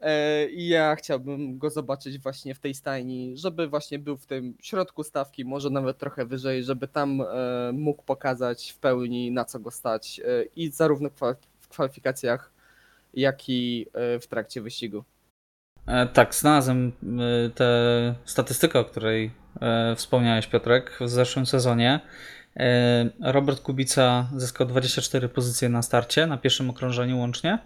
E, I ja chciałbym go zobaczyć właśnie w tej stajni, żeby właśnie był w tym środku stawki, może nawet trochę wyżej, żeby tam e, mógł pokazać w pełni na co go stać e, i zarówno w kwalifikacjach, jak i w trakcie wyścigu. Tak, znalazłem tę statystykę, o której wspomniałeś Piotrek w zeszłym sezonie. E, Robert Kubica zyskał 24 pozycje na starcie, na pierwszym okrążeniu łącznie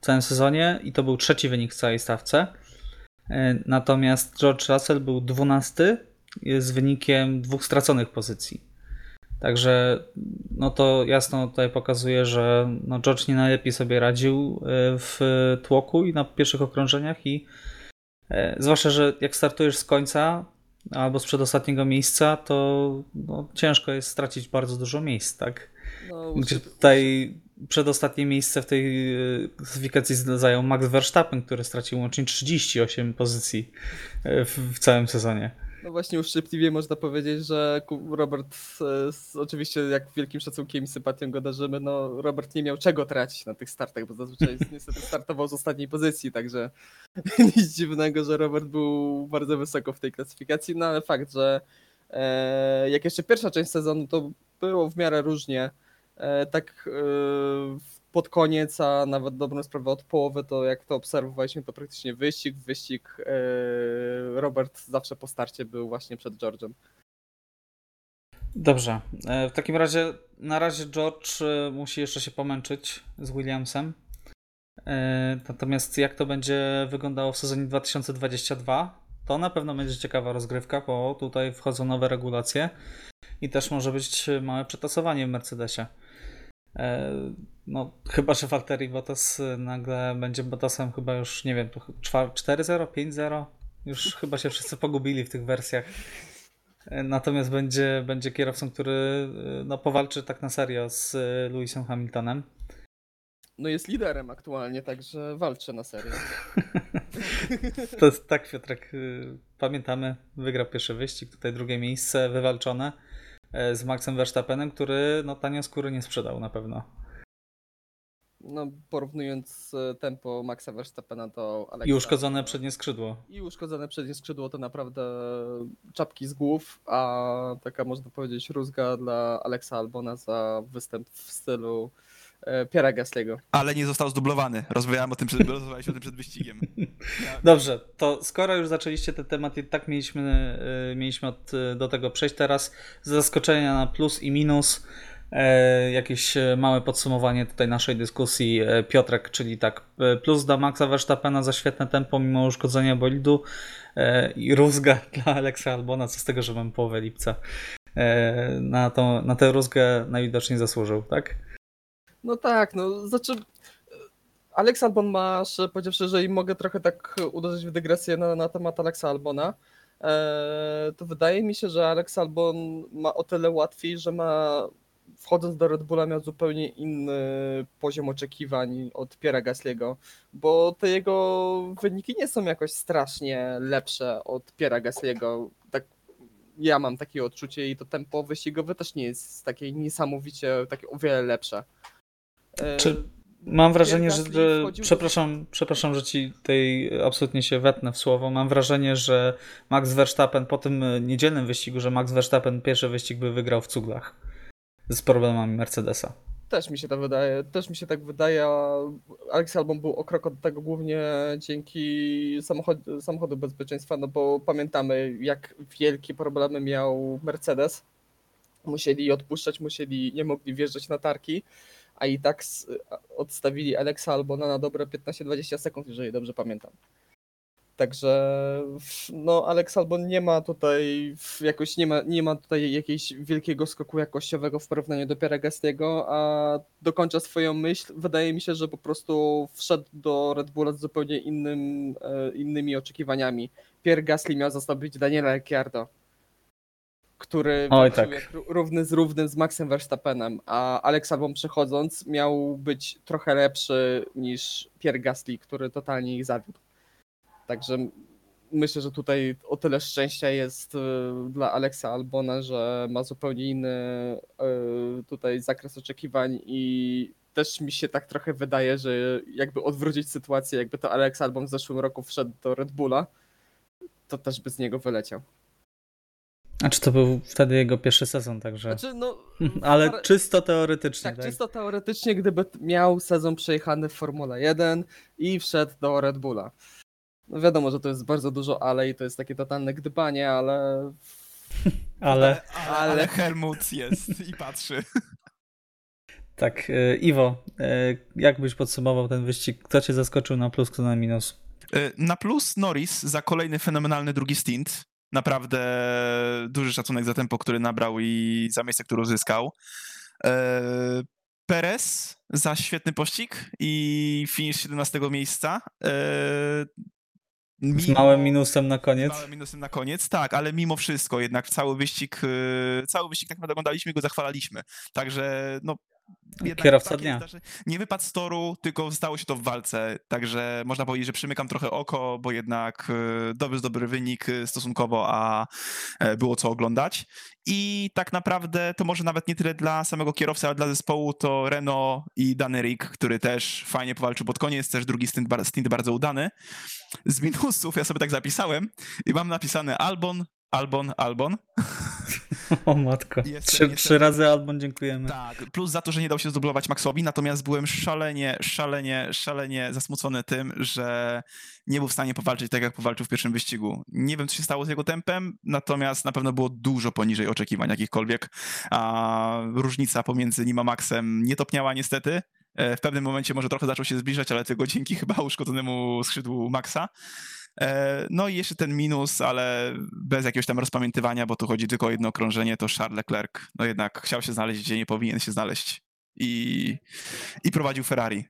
w całym sezonie i to był trzeci wynik w całej stawce. E, natomiast George Russell był 12 z wynikiem dwóch straconych pozycji. Także no to jasno tutaj pokazuje, że no George nie najlepiej sobie radził e, w tłoku i na pierwszych okrążeniach i zwłaszcza, że jak startujesz z końca, albo z przedostatniego miejsca, to no, ciężko jest stracić bardzo dużo miejsc, tak? No, Gdzie tutaj przedostatnie miejsce w tej e, klasyfikacji zajął Max Verstappen, który stracił łącznie 38 pozycji e, w, w całym sezonie. No właśnie uszczypliwie można powiedzieć, że Robert, z, oczywiście jak wielkim szacunkiem i sympatią go darzymy, no Robert nie miał czego tracić na tych startach, bo zazwyczaj niestety startował z ostatniej pozycji, także nic dziwnego, że Robert był bardzo wysoko w tej klasyfikacji, no ale fakt, że e, jak jeszcze pierwsza część sezonu, to było w miarę różnie, e, tak e, pod koniec, a nawet dobrą sprawę od połowy, to jak to obserwowaliśmy, to praktycznie wyścig, wyścig. E, Robert zawsze po starcie był właśnie przed George'em. Dobrze. E, w takim razie na razie George e, musi jeszcze się pomęczyć z Williamsem. Natomiast jak to będzie wyglądało w sezonie 2022, to na pewno będzie ciekawa rozgrywka, bo tutaj wchodzą nowe regulacje. i też może być małe przetasowanie w Mercedesie. E, no, chyba, że Valtteri Bottas nagle będzie Bottasem chyba już, nie wiem, 4-0, 5-0? Już chyba się wszyscy pogubili w tych wersjach. E, natomiast będzie, będzie kierowcą, który no, powalczy tak na serio z Lewisem Hamiltonem. No jest liderem aktualnie, także walczy na serio. to jest tak, Piotrek. Y, pamiętamy, wygrał pierwszy wyścig, tutaj drugie miejsce wywalczone z Maxem Verstappenem, który no, tanio skóry nie sprzedał na pewno. No, porównując e, tempo Maxa Verstappena do Alexa. I uszkodzone przednie skrzydło. I uszkodzone przednie skrzydło to naprawdę czapki z głów, a taka można powiedzieć rózga dla Alexa Albona za występ w stylu E, Piera Gasly'ego. Ale nie został zdublowany. Rozmawiałem o tym przed, rozmawialiśmy o tym przed wyścigiem. Dobrze, to skoro już zaczęliście ten temat i tak mieliśmy, e, mieliśmy od, do tego przejść teraz, zaskoczenia na plus i minus, e, jakieś małe podsumowanie tutaj naszej dyskusji. Piotrek, czyli tak, plus dla Maxa Verstappena za świetne tempo mimo uszkodzenia bolidu i rózga dla Alexa Albona, co z tego, że mam połowę lipca. Na, to, na tę rózgę najwidoczniej zasłużył, tak? No tak, no znaczy Alex Albon ma, powiedziawszy, że im mogę trochę tak uderzyć w dygresję na, na temat Alexa Albona, e, to wydaje mi się, że Alex Albon ma o tyle łatwiej, że ma wchodząc do Red Bulla miał zupełnie inny poziom oczekiwań od Piera Gasly'ego, bo te jego wyniki nie są jakoś strasznie lepsze od Piera Gasly'ego. Tak ja mam takie odczucie i to tempo wyścigowe też nie jest takie niesamowicie, takie o wiele lepsze. Czy mam wrażenie, że, przepraszam, przepraszam, że ci tutaj absolutnie się wetnę w słowo. Mam wrażenie, że Max Verstappen po tym niedzielnym wyścigu, że Max Verstappen pierwszy wyścig by wygrał w cuglach z problemami Mercedesa. Też mi się tak wydaje, też mi się tak wydaje. Alex Albon był o krok od tego głównie dzięki samochodu, samochodu bezpieczeństwa, no bo pamiętamy jak wielkie problemy miał Mercedes. Musieli odpuszczać, musieli, nie mogli wjeżdżać na tarki a i tak odstawili Alexa Albona na dobre 15-20 sekund, jeżeli dobrze pamiętam. Także no Alex Albon nie ma tutaj jakoś nie ma, nie ma tutaj jakiegoś wielkiego skoku jakościowego w porównaniu do Pierre Gastiego, a dokończa swoją myśl. Wydaje mi się, że po prostu wszedł do Red Bulla z zupełnie innym, e, innymi oczekiwaniami. Pierre Gasly miał zastąpić Daniela Ricciardo który Oj, tak. równy z równym z Maxem Verstappenem, a Alex Albon przechodząc miał być trochę lepszy niż Pierre Gasly, który totalnie ich zawiódł. Także myślę, że tutaj o tyle szczęścia jest y, dla Alexa Albona, że ma zupełnie inny y, tutaj zakres oczekiwań i też mi się tak trochę wydaje, że jakby odwrócić sytuację, jakby to Alex Albon w zeszłym roku wszedł do Red Bulla, to też by z niego wyleciał. A czy to był wtedy jego pierwszy sezon, także. Znaczy, no, Ale par... czysto teoretycznie. Tak, tak, czysto teoretycznie, gdyby miał sezon przejechany w Formule 1 i wszedł do Red Bulla. No wiadomo, że to jest bardzo dużo ale i to jest takie totalne gdybanie, ale. ale... ale. Ale Helmut jest i patrzy. Tak, e, Iwo, e, jak byś podsumował ten wyścig? Kto cię zaskoczył na plus, kto na minus? E, na plus Norris za kolejny fenomenalny drugi stint naprawdę duży szacunek za tempo, który nabrał i za miejsce, które uzyskał. E, Perez za świetny pościg i finish 17 miejsca. E, mimo, z małym minusem na koniec. Z małym minusem na koniec, tak, ale mimo wszystko jednak cały wyścig, e, cały wyścig tak naprawdę oglądaliśmy i go zachwalaliśmy. Także no, Kierowca dnia. nie wypadł z toru, tylko stało się to w walce, także można powiedzieć, że przymykam trochę oko, bo jednak e, dobry, dobry wynik e, stosunkowo, a e, było co oglądać. I tak naprawdę to może nawet nie tyle dla samego kierowcy, ale dla zespołu to Renault i Danerik, który też fajnie powalczył pod koniec, też drugi stint, stint bardzo udany. Z minusów ja sobie tak zapisałem i mam napisane Albon, Albon, Albon. O matko. trzy, trzy, razy Albon dziękujemy. Tak, plus za to, że nie dał się zdublować Maxowi, natomiast byłem szalenie, szalenie, szalenie zasmucony tym, że nie był w stanie powalczyć tak, jak powalczył w pierwszym wyścigu. Nie wiem, co się stało z jego tempem, natomiast na pewno było dużo poniżej oczekiwań jakichkolwiek. A różnica pomiędzy nim a Maxem nie topniała niestety. E, w pewnym momencie może trochę zaczął się zbliżać, ale tylko dzięki chyba uszkodzonemu skrzydłu Maxa. E, no i jeszcze ten minus, ale bez jakiegoś tam rozpamiętywania, bo tu chodzi tylko o jedno okrążenie, to Charles Leclerc, no jednak chciał się znaleźć, gdzie nie powinien się znaleźć i, i prowadził Ferrari.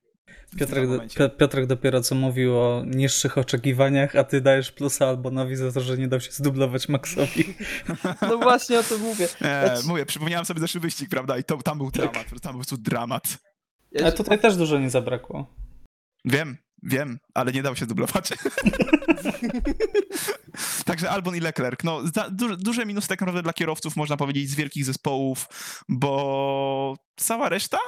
Piotrek, do, Piotrek dopiero co mówił o niższych oczekiwaniach, a ty dajesz plusa Albonowi za to, że nie dał się zdublować Maxowi. No właśnie o tym mówię. E, mówię, przypomniałem sobie zeszły wyścig, prawda? I to, tam był dramat, tam był po prostu dramat. Ale tutaj też dużo nie zabrakło. Wiem, wiem, ale nie dał się dublować. Także Albon i Leclerc. No, duże, duże minus tak naprawdę dla kierowców, można powiedzieć, z wielkich zespołów, bo cała reszta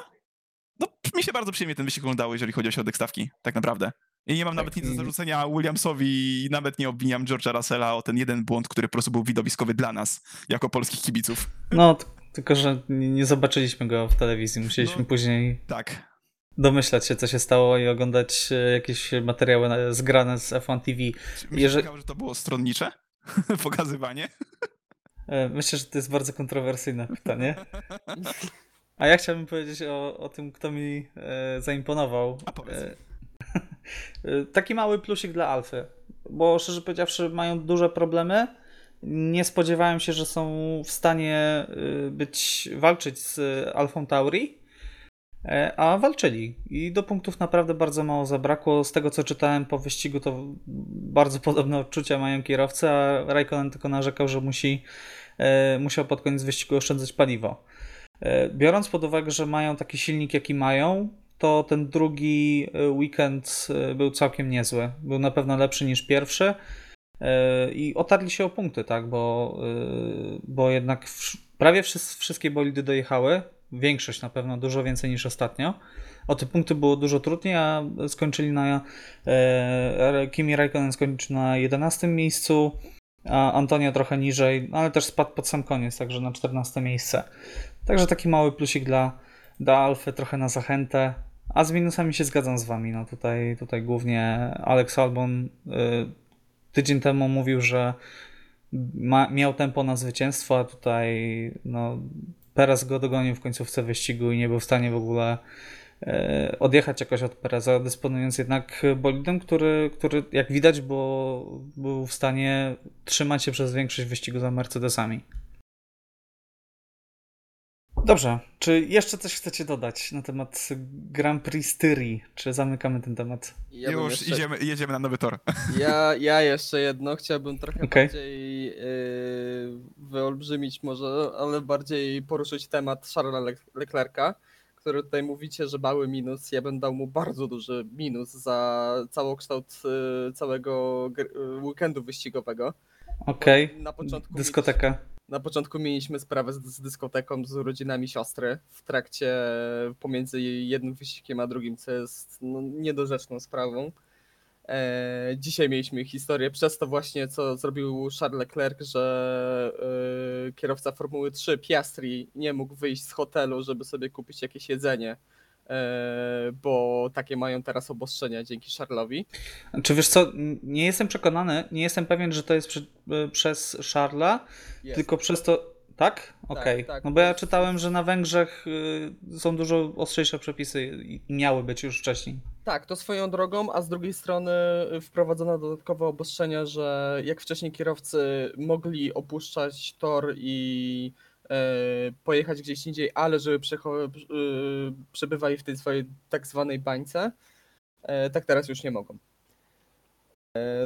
no, mi się bardzo przyjemnie ten wyścig oglądało, jeżeli chodzi o środek stawki, tak naprawdę. I nie mam tak, nawet nic do zarzucenia Williamsowi i nawet nie obwiniam George'a Russella o ten jeden błąd, który po prostu był widowiskowy dla nas, jako polskich kibiców. No, tylko że nie zobaczyliśmy go w telewizji, musieliśmy no, później tak. Domyślać się, co się stało i oglądać e, jakieś materiały zgrane z F1 TV. Jeżeli... że to było stronnicze? Pokazywanie? E, myślę, że to jest bardzo kontrowersyjne pytanie. A ja chciałbym powiedzieć o, o tym, kto mi e, zaimponował. A powiedz. E, taki mały plusik dla Alfy, bo szczerze powiedziawszy mają duże problemy. Nie spodziewałem się, że są w stanie być walczyć z Alfą Tauri, a walczyli. I do punktów naprawdę bardzo mało zabrakło. Z tego co czytałem po wyścigu, to bardzo podobne odczucia mają kierowcy, a Raikkonen tylko narzekał, że musi, e, musiał pod koniec wyścigu oszczędzać paliwo. E, biorąc pod uwagę, że mają taki silnik, jaki mają, to ten drugi e, weekend e, był całkiem niezły. Był na pewno lepszy niż pierwszy i otarli się o punkty, tak, bo, bo jednak prawie wszystkie bolidy dojechały. Większość na pewno, dużo więcej niż ostatnio. O te punkty było dużo trudniej, a skończyli na. Kimi Raikkonen skończył na 11 miejscu, a Antonio trochę niżej, ale też spadł pod sam koniec, także na 14 miejsce. Także taki mały plusik dla, dla Alfy, trochę na zachętę. A z minusami się zgadzam z wami. No tutaj, tutaj głównie Alex Albon y, tydzień temu mówił, że ma, miał tempo na zwycięstwo, a tutaj no, Perez go dogonił w końcówce wyścigu i nie był w stanie w ogóle y, odjechać jakoś od Pereza, dysponując jednak bolidem, który, który jak widać było, był w stanie trzymać się przez większość wyścigu za Mercedesami. Dobrze, czy jeszcze coś chcecie dodać na temat Grand Prix Styrii? Czy zamykamy ten temat? Ja Już jeszcze... idziemy, jedziemy na nowy tor. Ja, ja jeszcze jedno, chciałbym trochę okay. bardziej yy, wyolbrzymić może, ale bardziej poruszyć temat Charlesa Leclerca, który tutaj mówicie, że mały minus. Ja bym dał mu bardzo duży minus za całokształt yy, całego yy, weekendu wyścigowego. Okej, okay. dyskoteka na początku mieliśmy sprawę z, z, dyskoteką, z urodzinami siostry w trakcie pomiędzy jednym wyścigiem a drugim, co jest no, niedorzeczną sprawą. E, dzisiaj mieliśmy historię przez to właśnie, co zrobił Charles Leclerc, że e, kierowca Formuły 3 Piastri nie mógł wyjść z hotelu, żeby sobie kupić jakieś jedzenie bo takie mają teraz obostrzenia dzięki Charlesowi. Czy wiesz co, nie jestem przekonany, nie jestem pewien, że to jest przy, e, przez Charla, tylko przez to. Tak? Okej. Okay. Tak, tak, no bo ja czytałem, że na Węgrzech y, są dużo ostrzejsze przepisy i miały być już wcześniej. Tak, to swoją drogą, a z drugiej strony wprowadzono dodatkowe obostrzenia, że jak wcześniej kierowcy mogli opuszczać tor i E, pojechać gdzieś indziej, ale żeby e, przebywali w tej swojej tak zwanej bańce, e, tak teraz już nie mogą.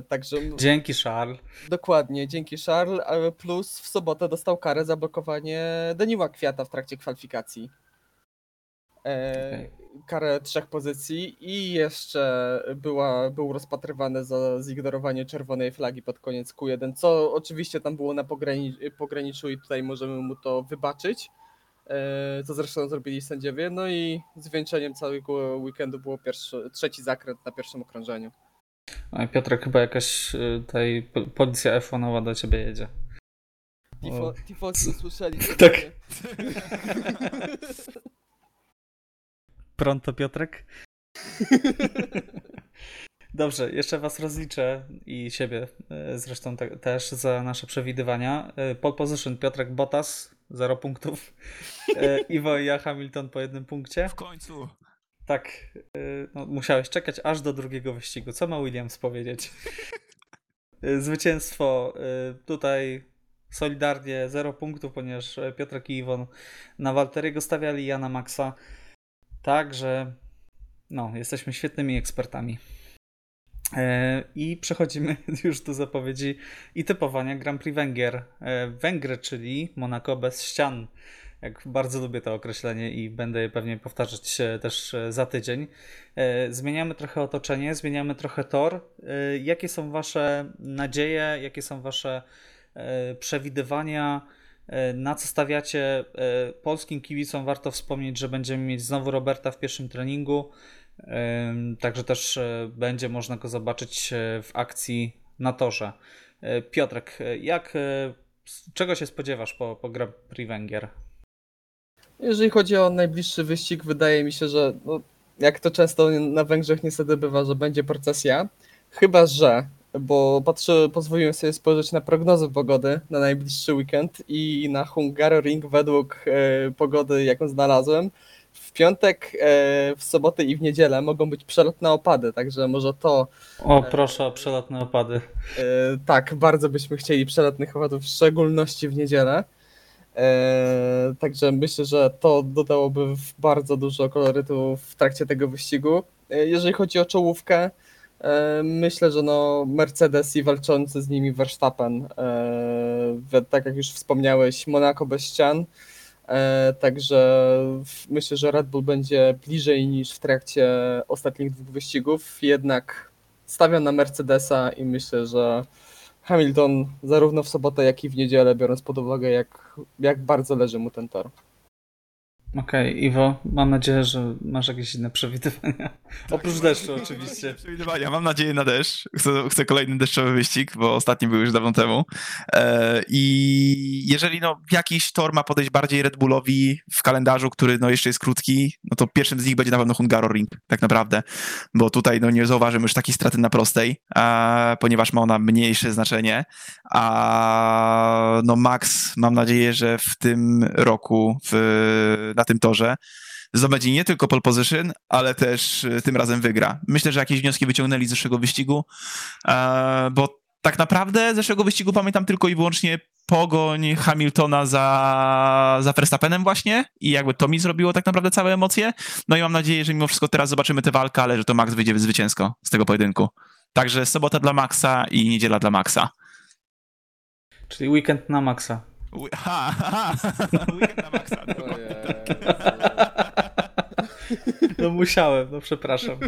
Także. Dzięki Charles. Dokładnie, dzięki Charles. Plus w sobotę dostał karę za blokowanie Daniła Kwiata w trakcie kwalifikacji. Okay karę trzech pozycji i jeszcze była, był rozpatrywany za zignorowanie czerwonej flagi pod koniec Q1, co oczywiście tam było na pograniczu i tutaj możemy mu to wybaczyć, e, co zresztą zrobili sędziowie. No i zwieńczeniem całego weekendu było pierwszy, trzeci zakręt na pierwszym okrążeniu. Piotrek, chyba jakaś e, tutaj policja F1 do ciebie jedzie. Tifosi usłyszeli. Tak. Pronto, Piotrek? Dobrze, jeszcze Was rozliczę i siebie e, zresztą te, też za nasze przewidywania. E, pole position Piotrek Bottas, 0 punktów. E, Iwo i ja Hamilton po jednym punkcie. W końcu. Tak, no, musiałeś czekać aż do drugiego wyścigu. Co ma Williams powiedzieć? Zwycięstwo tutaj solidarnie 0 punktów, ponieważ Piotrek i Iwon na Walteriego stawiali, ja na Maxa. Także no, jesteśmy świetnymi ekspertami. E, I przechodzimy już do zapowiedzi i typowania Grand Prix Węgier. E, Węgry, czyli Monaco bez ścian. Jak bardzo lubię to określenie i będę je pewnie powtarzać też za tydzień. E, zmieniamy trochę otoczenie, zmieniamy trochę tor. Jakie są Wasze nadzieje, jakie są Wasze przewidywania? Na co stawiacie polskim kibicom? Warto wspomnieć, że będziemy mieć znowu Roberta w pierwszym treningu. Także też e, będzie można go zobaczyć e, w akcji na torze. E, Piotrek, jak, czego się spodziewasz po, po Grand Prix Węgier? Jeżeli chodzi o najbliższy wyścig, wydaje mi się, że no, jak to często na Węgrzech niestety bywa, że będzie procesja. Chyba, że, bo patrzę, pozwoliłem sobie spojrzeć na prognozy pogody na najbliższy weekend i na Hungaroring według e, pogody, jaką znalazłem, w piątek, e, w sobotę i w niedzielę mogą być przelotne opady, także może to. O, proszę o przelotne opady. E, tak, bardzo byśmy chcieli przelotnych opadów, w szczególności w niedzielę. E, także myślę, że to dodałoby bardzo dużo kolorytu w trakcie tego wyścigu. Jeżeli chodzi o czołówkę, myślę, że no Mercedes i walczący z nimi Verstappen, tak jak już wspomniałeś, Monaco bez ścian. E, także myślę, że Red Bull będzie bliżej niż w trakcie ostatnich dwóch wyścigów. Jednak stawiam na Mercedesa i myślę, że Hamilton zarówno w sobotę, jak i w niedzielę, biorąc pod uwagę, jak, jak bardzo leży mu ten tor. Okej, okay, Iwo, mam nadzieję, że masz jakieś inne przewidywania. Tak, Oprócz deszczu oczywiście. Przewidywania, mam nadzieję na deszcz. Chcę, chcę, kolejny deszczowy wyścig, bo ostatni był już dawno temu. E, I jeżeli no, jakiś tor ma podejść bardziej Red Bullowi w kalendarzu, który no, jeszcze jest krótki, no to pierwszym z nich będzie na pewno Hungaroring, tak naprawdę. Bo tutaj no, nie zauważymy już takiej straty na prostej, a, ponieważ ma ona mniejsze znaczenie. A no, Max mam nadzieję, że w tym roku w na tym torze, zdobędzie nie tylko pole position, ale też y, tym razem wygra. Myślę, że jakieś wnioski wyciągnęli z zeszłego wyścigu, e, bo tak naprawdę z zeszłego wyścigu pamiętam tylko i wyłącznie pogoń Hamiltona za, za Verstappenem właśnie i jakby to mi zrobiło tak naprawdę całe emocje. No i mam nadzieję, że mimo wszystko teraz zobaczymy tę walkę, ale że to Max wyjdzie zwycięsko z tego pojedynku. Także sobota dla Maxa i niedziela dla Maxa. Czyli weekend na Maxa. Ha, ha, Weekend na maksa. No musiałem, no przepraszam.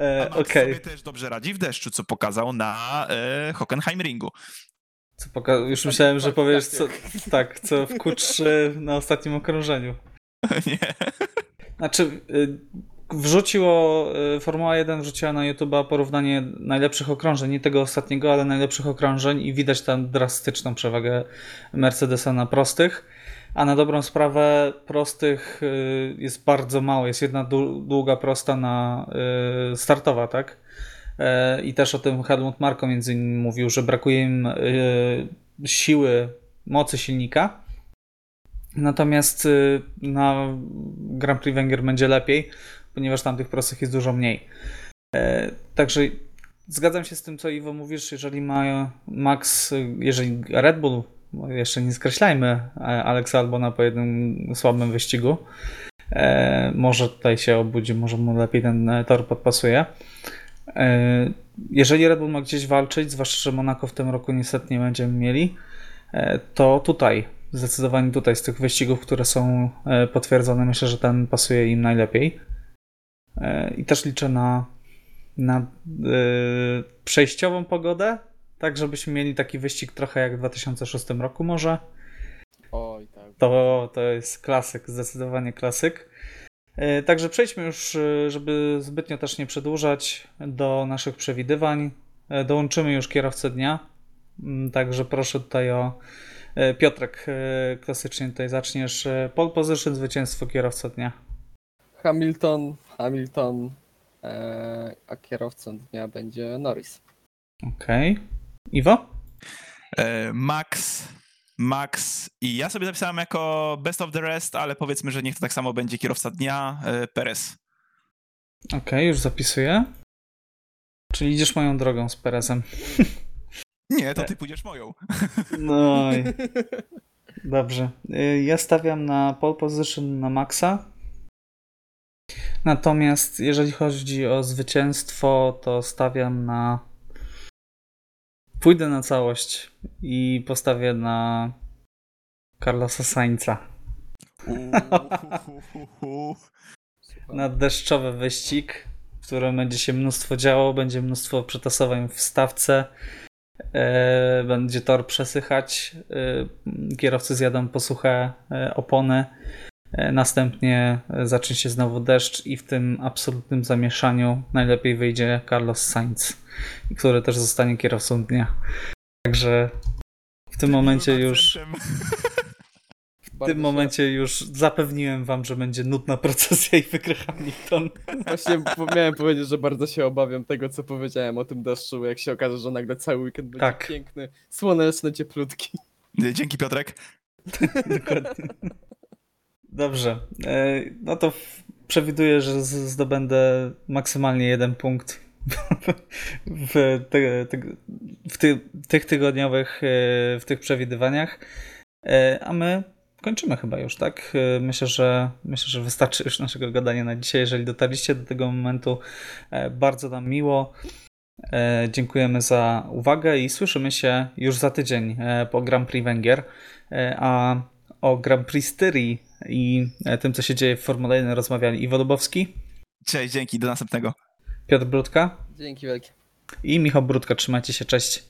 E, A Max okay. sobie też dobrze radzi w deszczu, co pokazał na e, Hockenheimringu. Co poka- już myślałem, że powiesz co, tak, co w Q3 na ostatnim okrążeniu. Nie. Znaczy, y, wrzuciło, y, Formuła 1 wrzuciła na YouTube porównanie najlepszych okrążeń, nie tego ostatniego, ale najlepszych okrążeń i widać tam drastyczną przewagę Mercedesa na prostych. A na dobrą sprawę prostych y, jest bardzo mało. Jest jedna długa prosta na y, startowa, tak? I też o tym Helmut Marko między innymi mówił, że brakuje im siły, mocy silnika. Natomiast na Grand Prix Węgier będzie lepiej, ponieważ tam tych prostych jest dużo mniej. Także zgadzam się z tym, co Iwo mówisz, jeżeli ma Max, jeżeli Red Bull, jeszcze nie skreślajmy Alexa Albona po jednym słabym wyścigu, e, może tutaj się obudzi, może mu lepiej ten tor podpasuje. E, jeżeli Red Bull ma gdzieś walczyć, zwłaszcza, że Monaco w tym roku niestety nie będziemy mieli, to tutaj, zdecydowanie tutaj z tych wyścigów, które są potwierdzone, myślę, że ten pasuje im najlepiej. E, I też liczę na, na przejściową pogodę, tak żebyśmy mieli taki wyścig trochę jak w 2006 roku może. Oj, tak. To, to jest klasyk, zdecydowanie klasyk. Yy, także przejdźmy już, żeby zbytnio też nie przedłużać, do naszych przewidywań. Yy, dołączymy już kierowcę dnia, mm, także proszę tutaj o Piotrek, klasycznie tutaj zaczniesz. Pole position, zwycięstwo kierowca dnia. Hamilton, Hamilton, e, a kierowcą dnia będzie Norris. Okej. Okay. Iwo? E, Max, Max i ja sobie zapisałem jako best of the rest, ale powiedzmy, że niech to tak samo będzie kierowca dnia, e, Perez. Okej, okay, już zapisuję. Czyli idziesz moją drogą z Perezem. Nie, to ty pójdziesz moją. No i... Dobrze. Y, Ja stawiam na pole position na Maxa. Natomiast jeżeli chodzi o zwycięstwo, to stawiam na. Pójdę na całość i postawię na Carlosa Sainza. Na deszczowy wyścig, w którym będzie się mnóstwo działo, będzie mnóstwo przetasowań w stawce. E, będzie tor przesychać, e, kierowcy zjadą po suche e, opony, następnie e, zacznie się znowu deszcz i w tym absolutnym zamieszaniu najlepiej wyjdzie Carlos Sainz, który też zostanie kierowcą dnia. Także w tym momencie już w tym momencie już zapewniłem wam, że będzie nudna procesja i wygra Hamilton. Właśnie miałem powiedzieć, że bardzo się obawiam tego, co powiedziałem o tym deszczu, jak się okaże, że nagle cały weekend będzie Tak. piękny, słoneczny, cieplutki. Dzięki Piotrek. Dokładnie. Dobrze. E, No to przewiduję, że zdobędę maksymalnie jeden punkt w, te, te, w ty, tych tygodniowych, e, w tych przewidywaniach. E, A my kończymy chyba już, tak? Myślę, że myślę, że wystarczy już naszego gadania na dzisiaj. Jeżeli dotarliście do tego momentu, bardzo nam miło. Dziękujemy za uwagę i słyszymy się już za tydzień po Grand Prix Węgier. A o Grand Prix Styrii i e, tym, co się dzieje w Formule 1 rozmawiali Iwo Dubowski, Cześć, dzięki, do następnego. Piotr Brudka Dzięki wielkie. i Michał Brudka. Trzymajcie się, cześć.